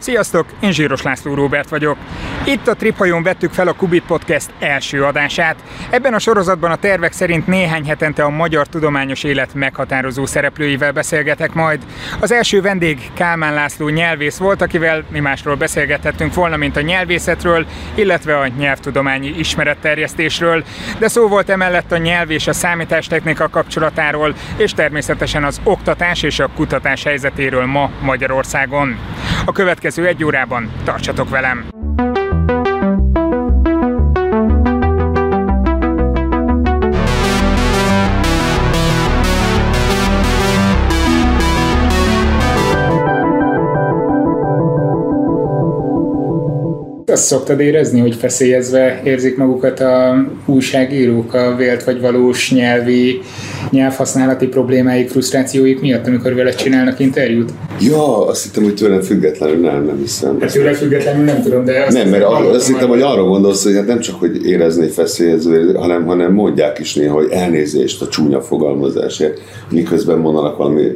Sziasztok, én Zsíros László Róbert vagyok. Itt a Triphajón vettük fel a Kubit Podcast első adását. Ebben a sorozatban a tervek szerint néhány hetente a magyar tudományos élet meghatározó szereplőivel beszélgetek majd. Az első vendég Kálmán László nyelvész volt, akivel mi másról beszélgethettünk volna, mint a nyelvészetről, illetve a nyelvtudományi ismeretterjesztésről, de szó volt emellett a nyelv és a számítástechnika kapcsolatáról, és természetesen az oktatás és a kutatás helyzetéről ma Magyarországon. A következő egy órában tartsatok velem! Azt szoktad érezni, hogy feszélyezve érzik magukat a újságírók a vélt vagy valós nyelvi, nyelvhasználati problémáik, frusztrációik miatt, amikor vele csinálnak interjút? Ja, azt hittem, hogy tőlem függetlenül nem, nem hiszem. Hát tőlem függetlenül nem tudom, de azt Nem, mert arra, azt hittem, hogy arra gondolsz, hogy hát nem csak, hogy érezni feszélyező, hanem, hanem mondják is néha, hogy elnézést a csúnya fogalmazásért, miközben mondanak valami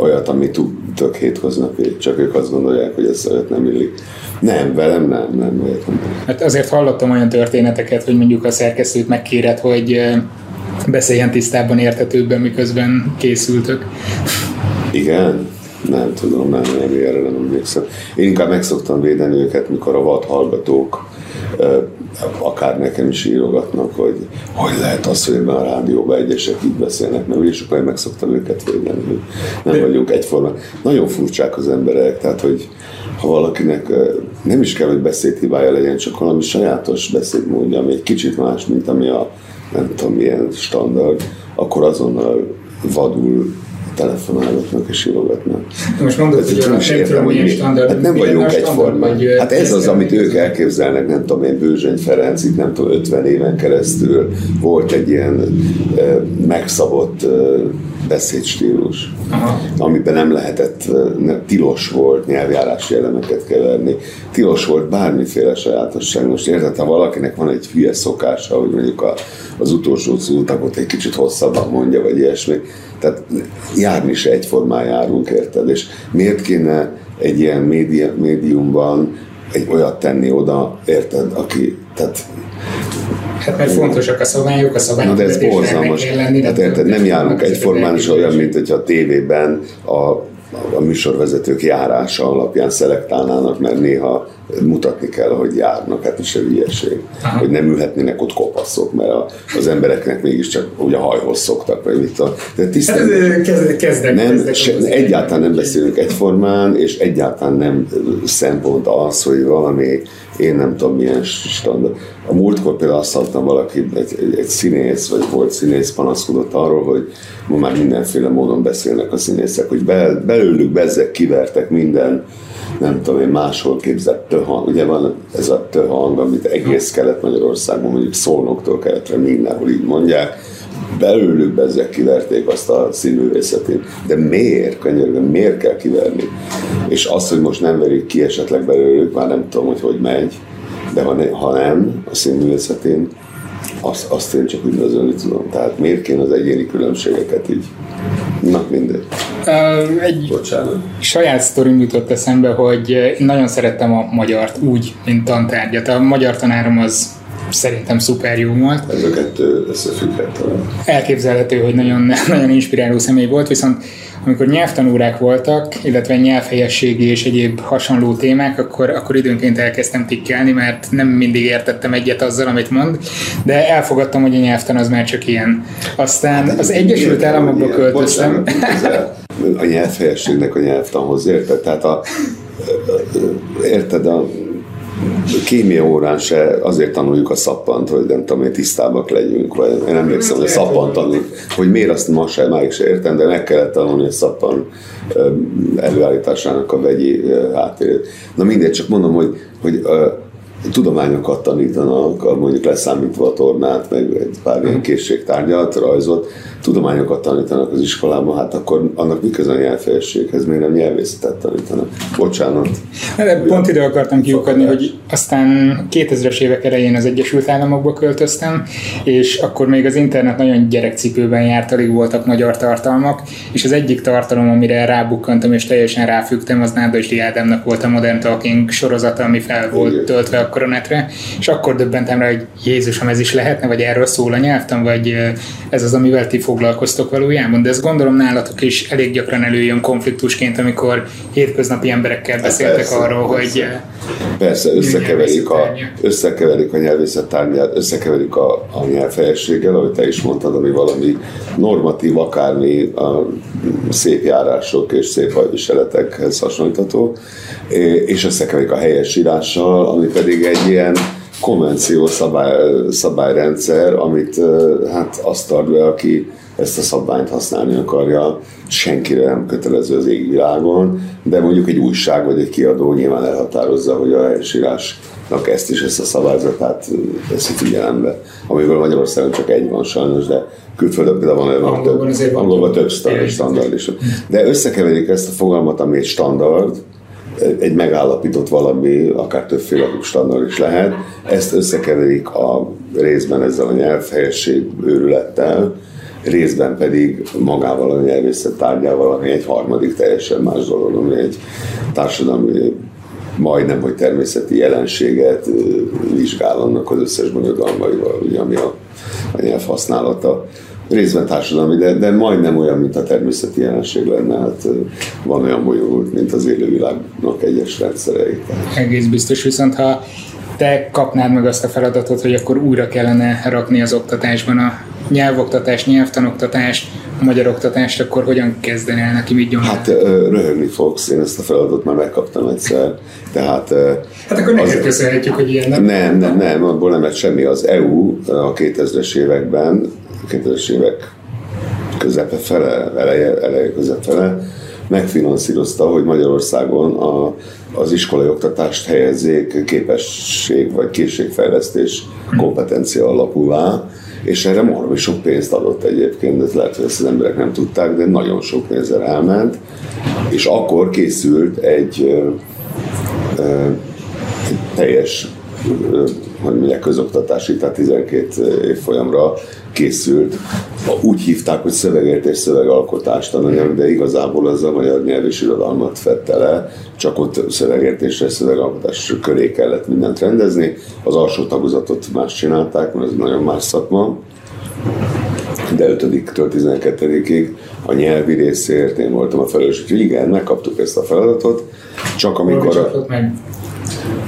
olyat, ami tök hétköznapi, csak ők azt gondolják, hogy ez olyat nem illik. Nem, velem nem, nem, nem. Hát azért hallottam olyan történeteket, hogy mondjuk a szerkesztőt megkéred, hogy beszéljen tisztában, értetőbben, miközben készültök. Igen? Nem tudom, nem, nem, erre nem emlékszem. Én inkább meg szoktam védeni őket, mikor a vad hallgatók akár nekem is írogatnak, hogy hogy lehet az, hogy ebben a rádióban egyesek így beszélnek, mert és akkor én meg szoktam őket védeni, hogy nem vagyunk egyforma. Nagyon furcsák az emberek, tehát hogy ha valakinek nem is kell, hogy beszédhibája legyen, csak valami sajátos beszédmódja, ami egy kicsit más, mint ami a nem tudom milyen standard, akkor azonnal vadul telefonálgatnak és írogatnak. Most mondod, hogy nem is értem, hogy mi, hát nem vagyunk egyformán. Hát ez az, amit ők elképzelnek, nem tudom én, Bőzsöny Ferenc, itt nem tudom, 50 éven keresztül volt egy ilyen megszabott beszédstílus, Aha. amiben nem lehetett, nem, tilos volt nyelvjárási elemeket keverni, tilos volt bármiféle sajátosság. Most érted, ha valakinek van egy hülye szokása, hogy mondjuk a, az utolsó szótagot egy kicsit hosszabban mondja, vagy ilyesmi, tehát járni se egyformán járunk, érted? És miért kéne egy ilyen média, médiumban egy olyat tenni oda, érted, aki, tehát Hát mert fontosak a szabályok, a szabályok. Na de ez borzalmas. Hát érted, nem járunk egyformán, és olyan, mint hogyha a tévében a a műsorvezetők járása alapján szelektálnának, mert néha mutatni kell, hogy járnak, hát is egy ilyeség. Aha. Hogy nem ülhetnének ott kopaszok, mert a, az embereknek mégiscsak ugye hajhoz szoktak, vagy mit tudom. De tisztán, kezdek, kezdek, nem, kezdek se, egyáltalán nem beszélünk egyformán, és egyáltalán nem szempont az, hogy valami, én nem tudom milyen standard. A múltkor például azt hallottam valaki, egy, egy, egy színész, vagy volt színész panaszkodott arról, hogy ma már mindenféle módon beszélnek a színészek, hogy bel, belőlük bezzek kivertek minden nem tudom én, máshol képzett töhang. Ugye van ez a töhang, amit egész Kelet-Magyarországon, mondjuk Szolnoktól keletre mindenhol így mondják, belőlük bezzek kiverték azt a színművészetét. De miért, könyörgöm, miért kell kiverni? És az, hogy most nem verik ki esetleg belőlük, már nem tudom, hogy hogy megy, de ha, ne, ha nem, a színművészetén, azt, azt én csak üdvözölni tudom. Tehát miért kéne az egyéni különbségeket így? Na, mindegy. Uh, egy Bocsánat. saját sztorim jutott eszembe, hogy én nagyon szerettem a magyart úgy, mint tantárgyat. A magyar tanárom az szerintem szuper jó volt. Ez a kettő összefügghet. Elképzelhető, hogy nagyon, nagyon inspiráló személy volt, viszont amikor nyelvtanórák voltak, illetve nyelvhelyességi és egyéb hasonló témák, akkor, akkor időnként elkezdtem tikkelni, mert nem mindig értettem egyet azzal, amit mond, de elfogadtam, hogy a nyelvtan az már csak ilyen. Aztán hát, az Egyesült Államokba költöztem. a nyelvhelyességnek a nyelvtanhoz érted? Tehát a, érted, a kémia órán se azért tanuljuk a szappant, hogy nem tudom, hogy tisztábbak legyünk, vagy én emlékszem, hogy szappant tanuljuk, hogy miért azt ma se, máig se értem, de meg kellett tanulni a szappan előállításának a vegyi háttérét. Na mindegy, csak mondom, hogy, hogy tudományokat tanítanak, mondjuk leszámítva a tornát, meg egy pár ilyen készségtárgyat, rajzot, tudományokat tanítanak az iskolában, hát akkor annak mi a nyelvfejességhez, miért nem nyelvészetet tanítanak? Bocsánat. De pont ide akartam kiukadni, hogy aztán 2000-es évek elején az Egyesült Államokba költöztem, és akkor még az internet nagyon gyerekcipőben járt, alig voltak magyar tartalmak, és az egyik tartalom, amire rábukkantam és teljesen ráfügtem, az Nádasdi Ádámnak volt a Modern Talking sorozata, ami fel volt töltve akkor a netre, és akkor döbbentem rá, hogy Jézusom, ez is lehetne, vagy erről szól a nyelvtan, vagy ez az, amivel ti foglalkoztok valójában, de ezt gondolom nálatok is elég gyakran előjön konfliktusként, amikor hétköznapi emberekkel beszéltek persze, arról, persze. hogy Persze, összekeverik a, összekeverik a nyelvészettárgyát, összekeverik a, a nyelvfejességgel, ahogy te is mondtad, ami valami normatív, akármi a szép járások és szép hajviseletekhez hasonlítható, és összekeverik a helyes írással, ami pedig egy ilyen konvenció szabály, szabályrendszer, amit hát azt tart be, aki ezt a szabványt használni akarja, senkire nem kötelező az égvilágon, de mondjuk egy újság vagy egy kiadó nyilván elhatározza, hogy a helyesírásnak ezt is, ezt a szabályzatát veszi figyelembe, amiből Magyarországon csak egy van sajnos, de külföldön például van olyan több, angolban több standard is. De összekeverik ezt a fogalmat, ami egy standard, egy megállapított valami, akár többféle standard is lehet, ezt összekeverik a részben ezzel a nyelvhelyesség őrülettel, részben pedig magával a nyelvészet tárgyával, ami egy harmadik teljesen más dolog, ami egy társadalmi majdnem, hogy természeti jelenséget vizsgál annak az összes bonyodalmaival, ugye, ami a, a nyelv használata. Részben társadalmi, de, de majdnem olyan, mint a természeti jelenség lenne. Hát van olyan bonyolult, mint az élővilágnak egyes rendszerei. Egész biztos, viszont ha te kapnád meg azt a feladatot, hogy akkor újra kellene rakni az oktatásban a nyelvoktatást, nyelvtanoktatást, a magyar oktatást, akkor hogyan kezdenél neki, mit? Hát röhögni fogsz, én ezt a feladatot már megkaptam egyszer. Tehát, hát akkor neked köszönhetjük, hogy ilyen nem. Nem, nem, nem, abból nem lett semmi. Az EU a 2000-es években, 2000-es évek közepe fele, eleje, eleje közepe fele, megfinanszírozta, hogy Magyarországon a, az iskolai oktatást helyezzék képesség vagy készségfejlesztés kompetencia alapúvá, és erre marmi sok pénzt adott egyébként, de lehet, hogy ezt az emberek nem tudták, de nagyon sok pénzzel elment, és akkor készült egy, egy teljes hogy mondják, közoktatási, tehát 12 évfolyamra készült. Úgy hívták, hogy szövegértés, szövegalkotás tananyag, de igazából az a magyar nyelv és irodalmat fette le, csak ott szövegértésre, szövegalkotás köré kellett mindent rendezni. Az alsó tagozatot más csinálták, mert ez nagyon más szakma de 5-től 12-ig a nyelvi részért én voltam a felelős, úgyhogy igen, megkaptuk ezt a feladatot, csak amikor... A,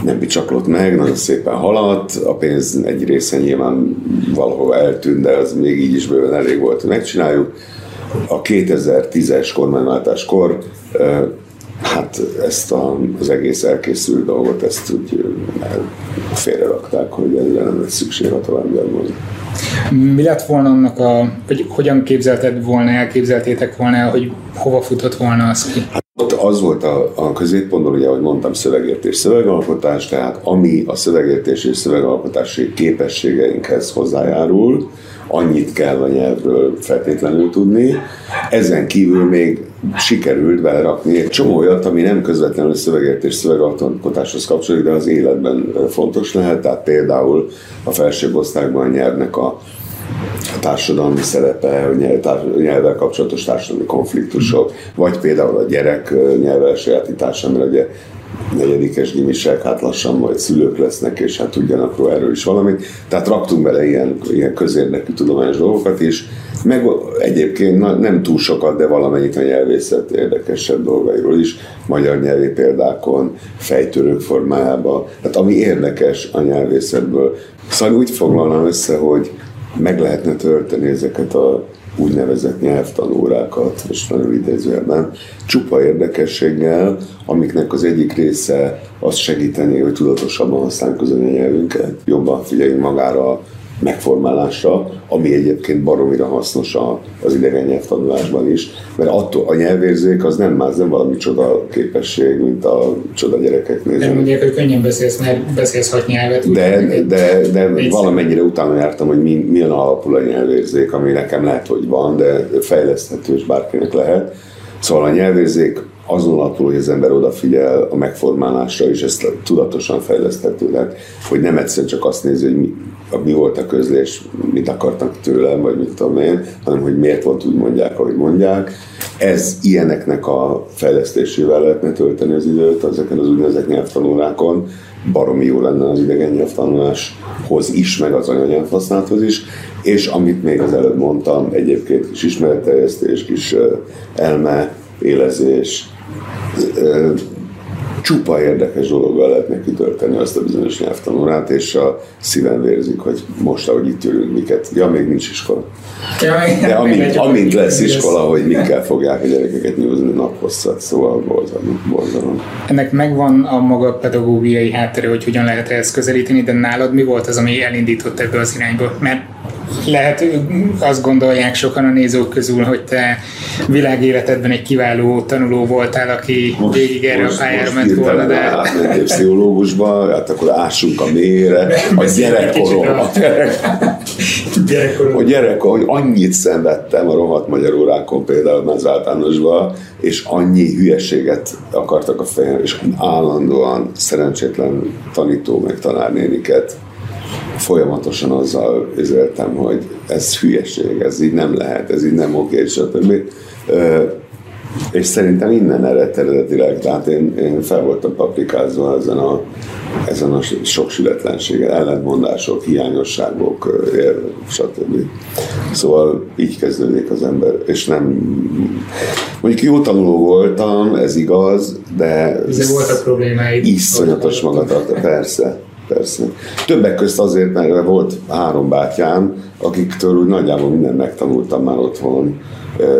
nem bicsaklott meg, nagyon szépen haladt, a pénz egy része nyilván valahova eltűnt, de az még így is bőven elég volt, hogy megcsináljuk. A 2010-es kormányváltáskor hát ezt a, az egész elkészült dolgot, ezt úgy félrerakták, hogy erre nem lesz szükség a továbbiakban. Mi lett volna annak a, vagy hogyan képzelted volna, elképzeltétek volna, hogy hova futott volna az ki? Hát ott az volt a, a középpontban, ugye, ahogy mondtam, szövegértés, szövegalkotás, tehát ami a szövegértés és szövegalkotási képességeinkhez hozzájárul, annyit kell a nyelvről feltétlenül tudni. Ezen kívül még sikerült belerakni egy csomó olyat, ami nem közvetlenül szövegértés szövegalkotáshoz kapcsolódik, de az életben fontos lehet, tehát például a felsőbb osztályban a nyelvnek a a társadalmi szerepe, a nyelvvel kapcsolatos társadalmi konfliktusok, vagy például a gyerek nyelvvel sajátítása, mert ugye negyedikes gimisek, hát lassan majd szülők lesznek, és hát tudjanak róla erről is valamit. Tehát raktunk bele ilyen, ilyen közérdekű tudományos dolgokat is, meg egyébként nem túl sokat, de valamennyit a nyelvészet érdekesebb dolgairól is, magyar nyelvi példákon, fejtörők formájában, tehát ami érdekes a nyelvészetből. Szóval úgy foglalnám össze, hogy meg lehetne tölteni ezeket a úgynevezett nyelvtanórákat, most nagyon idézőjelben, csupa érdekességgel, amiknek az egyik része az segíteni, hogy tudatosabban használjuk az anyanyelvünket, jobban figyeljünk magára megformálásra, ami egyébként baromira hasznos az idegen nyelvtanulásban is, mert attól a nyelvérzék az nem más, nem valami csoda képesség, mint a csoda gyerekek nézni. De mondják, hogy könnyen beszélsz, mert beszélsz hat nyelvet. De, de, de, de valamennyire utána jártam, hogy mi, milyen alapul a nyelvérzék, ami nekem lehet, hogy van, de fejleszthető és bárkinek lehet. Szóval a nyelvérzék azon alapul, hogy az ember odafigyel a megformálásra, és ezt tudatosan fejleszthető lehet, hogy nem egyszerűen csak azt nézi, hogy mi, mi volt a közlés, mit akartak tőlem, vagy mit tudom én, hanem hogy miért volt úgy mondják, ahogy mondják. Ez ilyeneknek a fejlesztésével lehetne tölteni az időt ezeken az úgynevezett nyelvtanórákon. Baromi jó lenne az idegen nyelvtanuláshoz is, meg az anyanyelvhasználathoz is. És amit még az előbb mondtam, egyébként kis ismeretterjesztés, kis elme, élezés, csupa érdekes dologgal lehetne kitölteni azt a bizonyos nyelvtanórát, és a szívem vérzik, hogy most, ahogy itt ülünk, miket. Ja, még nincs iskola. Ja, De amint, amint lesz iskola, hogy mikkel fogják a gyerekeket nyúzni naphosszat, szóval borzalom. Ennek megvan a maga pedagógiai háttere, hogy hogyan lehet ehhez közelíteni, de nálad mi volt az, ami elindított ebbe az irányba? Mert lehet, azt gondolják sokan a nézők közül, hogy te világéletedben egy kiváló tanuló voltál, aki most, végig erre most, a pályára ment volna, de... Átmentél pszichológusba, hát akkor ássunk a mélyre, a gyerekkorom, a gyerekkorom. A gyerekkorom, hogy annyit szenvedtem a rohadt magyar órákon, például az általánosban, és annyi hülyeséget akartak a fejem, és állandóan szerencsétlen tanító meg tanárnéniket folyamatosan azzal üzöltem, hogy ez hülyeség, ez így nem lehet, ez így nem oké, stb. És szerintem innen eredt eredetileg, tehát én, én fel voltam paprikázva ezen a, ezen a soksületlenségen, ellentmondások, hiányosságok, stb. Szóval így kezdődik az ember, és nem... Mondjuk jó tanuló voltam, ez igaz, de... De voltak problémáid. Iszonyatos magatartás, persze persze. Többek közt azért, mert volt három bátyám, akiktől úgy nagyjából mindent megtanultam már otthon,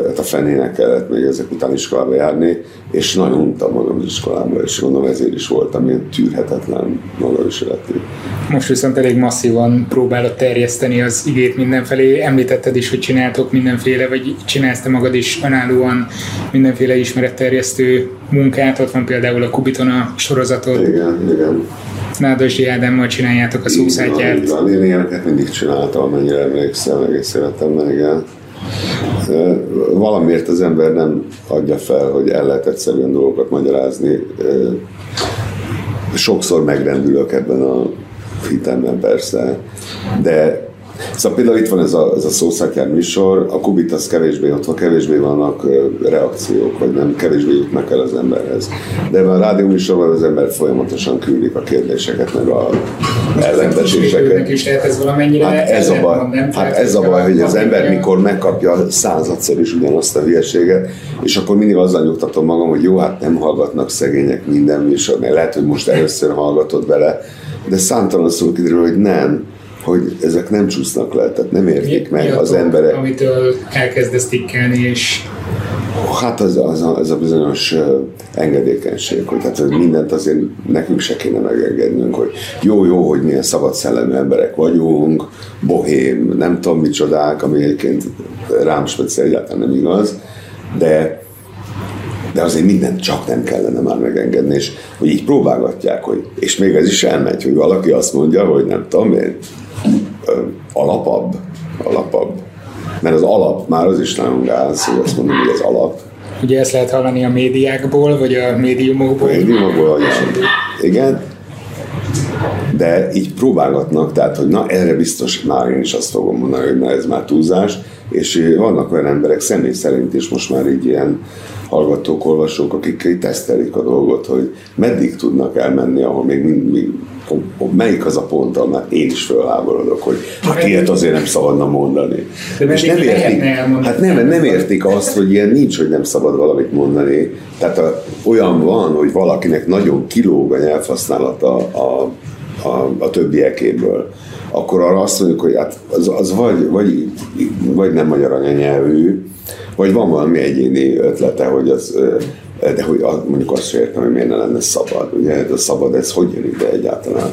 hát a fenének kellett még ezek után iskolába járni, és nagyon untam magam az iskolába, és mondom, ezért is voltam ilyen tűrhetetlen magaviseletű. Most viszont elég masszívan próbálod terjeszteni az igét mindenfelé. Említetted is, hogy csináltok mindenféle, vagy csinálsz te magad is önállóan mindenféle ismeretterjesztő munkát. Ott van például a Kubitona sorozatod. Igen, igen. Nádosi Ádámmal csináljátok a szószátját. Van, én ilyeneket mindig csináltam, amennyire emlékszem, egész életemben, igen. Valamiért az ember nem adja fel, hogy el lehet egyszerűen dolgokat magyarázni. Sokszor megrendülök ebben a hitemben persze, de Szóval például itt van ez a, ez a szószátjár műsor, a Kubit az kevésbé, ott van kevésbé vannak reakciók, vagy nem kevésbé jutnak el az emberhez. De ebben a rádió műsorban az ember folyamatosan küldik a kérdéseket, meg a ellenvetéseket. is lehet ez valamennyire hát ez a baj, nem? Hát ez a baj, hogy az ember mikor megkapja századszor is ugyanazt a hülyeséget, és akkor mindig azzal nyugtatom magam, hogy jó, hát nem hallgatnak szegények minden műsor, mert lehet, hogy most először hallgatod bele, de számtalan szó kiderül, hogy nem hogy ezek nem csúsznak le, tehát nem értik mi, meg mi az emberek. Amitől elkezdesz tikkelni, és Hát az, az, a, az a bizonyos engedékenység, hogy tehát mindent azért nekünk se kéne megengednünk, hogy jó, jó, hogy milyen szabad szellemű emberek vagyunk, bohém, nem tudom micsodák, ami egyébként rám speciál egyáltalán nem igaz, de de azért mindent csak nem kellene már megengedni, és hogy így próbálgatják, hogy, és még ez is elmegy, hogy valaki azt mondja, hogy nem tudom én, alapabb, alapabb. Mert az alap már az is nagyon gáz, hogy azt mondom, hogy az alap. Ugye ezt lehet hallani a médiákból, vagy a médiumokból? A médiumokból, igen. igen. De így próbálgatnak, tehát, hogy na erre biztos már én is azt fogom mondani, hogy na ez már túlzás, és vannak olyan emberek személy szerint is most már így ilyen hallgatók, olvasók, akik tesztelik a dolgot, hogy meddig tudnak elmenni, ahol még, még melyik az a pont, ahol én is fölháborodok, hogy hát ilyet azért nem szabadna mondani. De és nem értik, hát nem, nem értik azt, hogy ilyen nincs, hogy nem szabad valamit mondani. Tehát a, olyan van, hogy valakinek nagyon kilóg a nyelvhasználata a, a, a többiekéből akkor arra azt mondjuk, hogy hát az, az vagy, vagy, vagy nem magyar anyanyelvű, vagy van valami egyéni ötlete, hogy az, de hogy mondjuk azt sem értem, hogy miért ne lenne szabad. Ugye ez a szabad, ez hogy jön ide egyáltalán.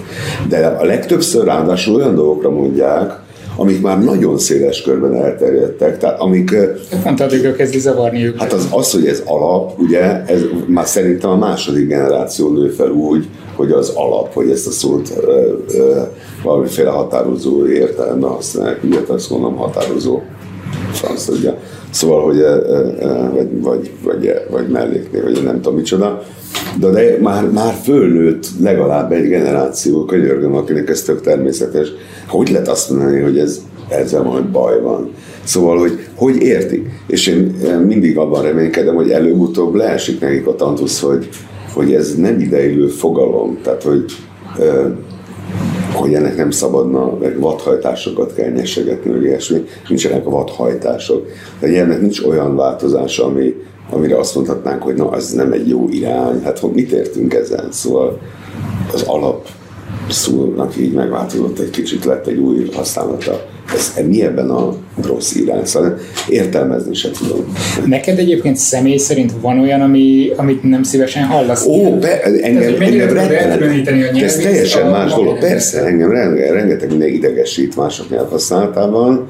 De a legtöbbször ráadásul olyan dolgokra mondják, amik már nagyon széles körben elterjedtek, tehát amik... Pont addigra kezdi zavarni őket. Hát az, az, hogy ez alap, ugye, ez már szerintem a második generáció nő fel úgy, hogy az alap, hogy ezt a szót ö, ö, valamiféle határozó értelemben használják, ugye, azt mondom határozó franc, ugye. Szóval, hogy vagy, vagy, vagy, vagy melléknél, vagy nem tudom micsoda. De, de már, már fölnőtt legalább egy generáció, könyörgöm, akinek ez tök természetes. Hogy lehet azt mondani, hogy ez, ezzel majd baj van? Szóval, hogy hogy értik? És én mindig abban reménykedem, hogy előbb-utóbb leesik nekik a tantusz, hogy, hogy ez nem ideillő fogalom. Tehát, hogy hogy ennek nem szabadna, meg vadhajtásokat kell nyesegetni, meg ilyesmi. Nincsenek a vadhajtások. De ennek nincs olyan változása, ami, amire azt mondhatnánk, hogy na, ez nem egy jó irány. Hát hogy mit értünk ezen? Szóval az alap szónak így megváltozott egy kicsit, lett egy új használata. Ez, mi ebben a rossz irány? Szóval értelmezni sem tudom. Neked egyébként személy szerint van olyan, ami, amit nem szívesen hallasz? Ó, be, engem, Tehát, engem rengeteg, ez teljesen más dolog. Persze, engem rengeteg minden idegesít mások nyelvhasználatában.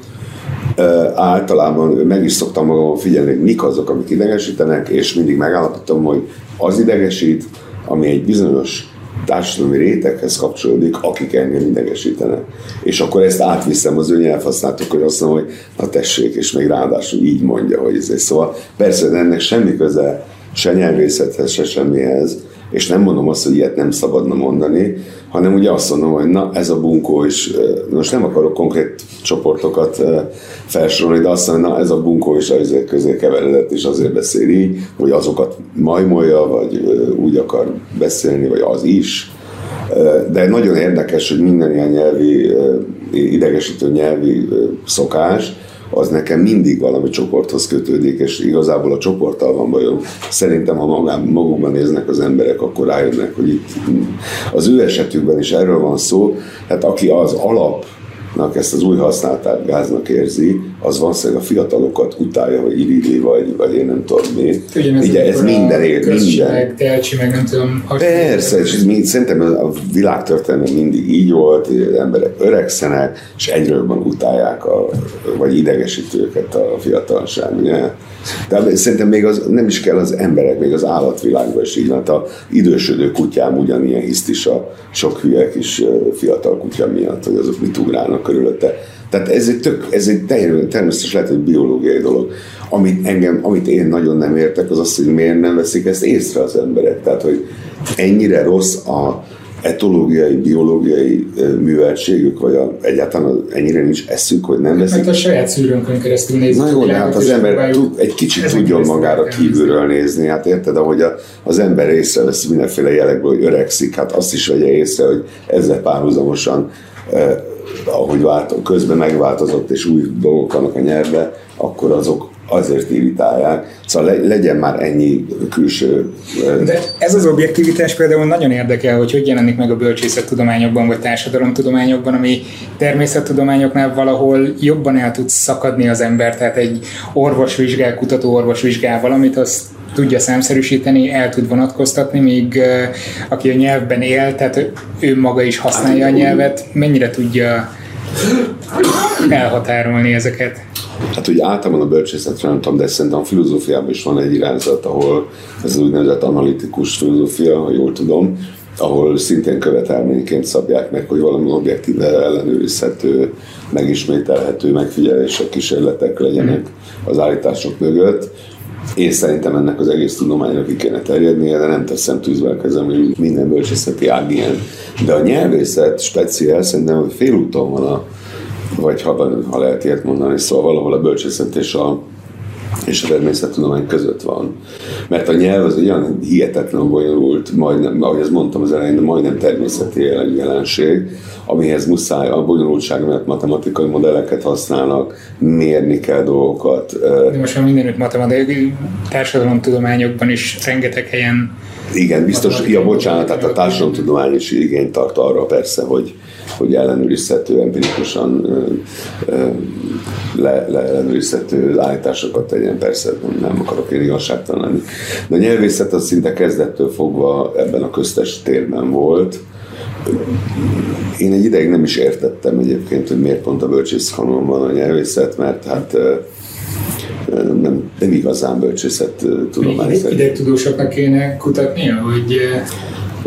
Uh, általában meg is szoktam magam figyelni, hogy mik azok, amik idegesítenek, és mindig megállapítom, hogy az idegesít, ami egy bizonyos társadalmi réteghez kapcsolódik, akik engem idegesítenek. És akkor ezt átviszem az ő nyelvhasználatok, hogy azt mondom, hogy na tessék, és még ráadásul így mondja, hogy ez egy szóval. Persze, ennek semmi köze se nyelvészethez, se semmihez, és nem mondom azt, hogy ilyet nem szabadna mondani, hanem ugye azt mondom, hogy na ez a bunkó is, most nem akarok konkrét csoportokat felsorolni, de azt mondom, na ez a bunkó is az közé keveredett, és azért beszél így, vagy azokat majmolja, vagy úgy akar beszélni, vagy az is. De nagyon érdekes, hogy minden ilyen nyelvi, idegesítő nyelvi szokás, az nekem mindig valami csoporthoz kötődik, és igazából a csoporttal van bajom. Szerintem, ha magán, magukban néznek az emberek, akkor rájönnek, hogy itt az ő esetükben is erről van szó. Hát aki az alap ezt az új használtát gáznak érzi, az valószínűleg a fiatalokat utálja, vagy irigyli, vagy, vagy én nem tudom mi. Ugyanez Ugye ez minden ér, minden. Telcsi, meg nem tudom. Persze, és mind, szerintem a világtörténelem mindig így volt, hogy emberek öregszenek, és egyről van utálják, a, vagy idegesítő őket a fiatalság. Ugye? De szerintem még az, nem is kell az emberek, még az állatvilágban is így van. Hát a idősödő kutyám ugyanilyen is a sok hülye kis fiatal kutya miatt, hogy azok mit ugrálnak körülötte. Tehát ez egy, tök, ez egy természetes lehet, hogy biológiai dolog. Amit, engem, amit én nagyon nem értek, az az, hogy miért nem veszik ezt észre az emberek. Tehát, hogy ennyire rossz a, etológiai, biológiai műveltségük, vagy a, egyáltalán ennyire nincs eszük, hogy nem veszik. Mert a saját szűrőnkön keresztül nézzük. Na jó, de hát az ember tud, egy kicsit tudjon magára kívülről nézni. Hát érted, ahogy a, az ember észrevesz mindenféle jelekből, hogy öregszik, hát azt is vegye észre, hogy ezzel párhuzamosan ahogy vált, közben megváltozott és új dolgok vannak a nyelvbe, akkor azok azért irritálják. Szóval legyen már ennyi külső... De ez az objektivitás például nagyon érdekel, hogy hogy jelenik meg a bölcsészettudományokban vagy társadalomtudományokban, ami természettudományoknál valahol jobban el tud szakadni az ember, tehát egy orvos vizsgál, kutató orvos vizsgál valamit, azt tudja számszerűsíteni, el tud vonatkoztatni, míg aki a nyelvben él, tehát ő maga is használja a nyelvet, mennyire tudja elhatárolni ezeket? Hát ugye általában a bölcsészetre nem tudom, de szerintem a filozófiában is van egy irányzat, ahol ez az úgynevezett analitikus filozófia, ha jól tudom, ahol szintén követelményként szabják meg, hogy valami objektíve ellenőrizhető, megismételhető megfigyelések, kísérletek legyenek az állítások mögött. Én szerintem ennek az egész tudományra ki kéne terjednie, de nem teszem tűzvel kezem, hogy minden bölcsészeti ág ilyen. De a nyelvészet speciál szerintem, hogy félúton van a vagy ha, ha lehet ilyet mondani, szóval valahol a bölcsészet és a, és a természettudomány között van. Mert a nyelv az olyan hihetetlen bonyolult, majdnem, ahogy ezt mondtam az elején, de majdnem természeti jelenség, amihez muszáj a bonyolultság miatt matematikai modelleket használnak, mérni kell dolgokat. De most már mindenütt matematikai társadalomtudományokban is rengeteg helyen igen, biztos, ja bocsánat, tehát a társadalomtudomány is igényt tart arra persze, hogy, hogy ellenőrizhető, empirikusan le, le, ellenőrizhető állításokat tegyen, persze nem, akarok én igazságtalan lenni. De a nyelvészet az szinte kezdettől fogva ebben a köztes térben volt, én egy ideig nem is értettem egyébként, hogy miért pont a bölcsészkanon van a nyelvészet, mert hát nem, nem igazán bölcsészet tudomány. Idegtudósoknak kéne kutatnia, hogy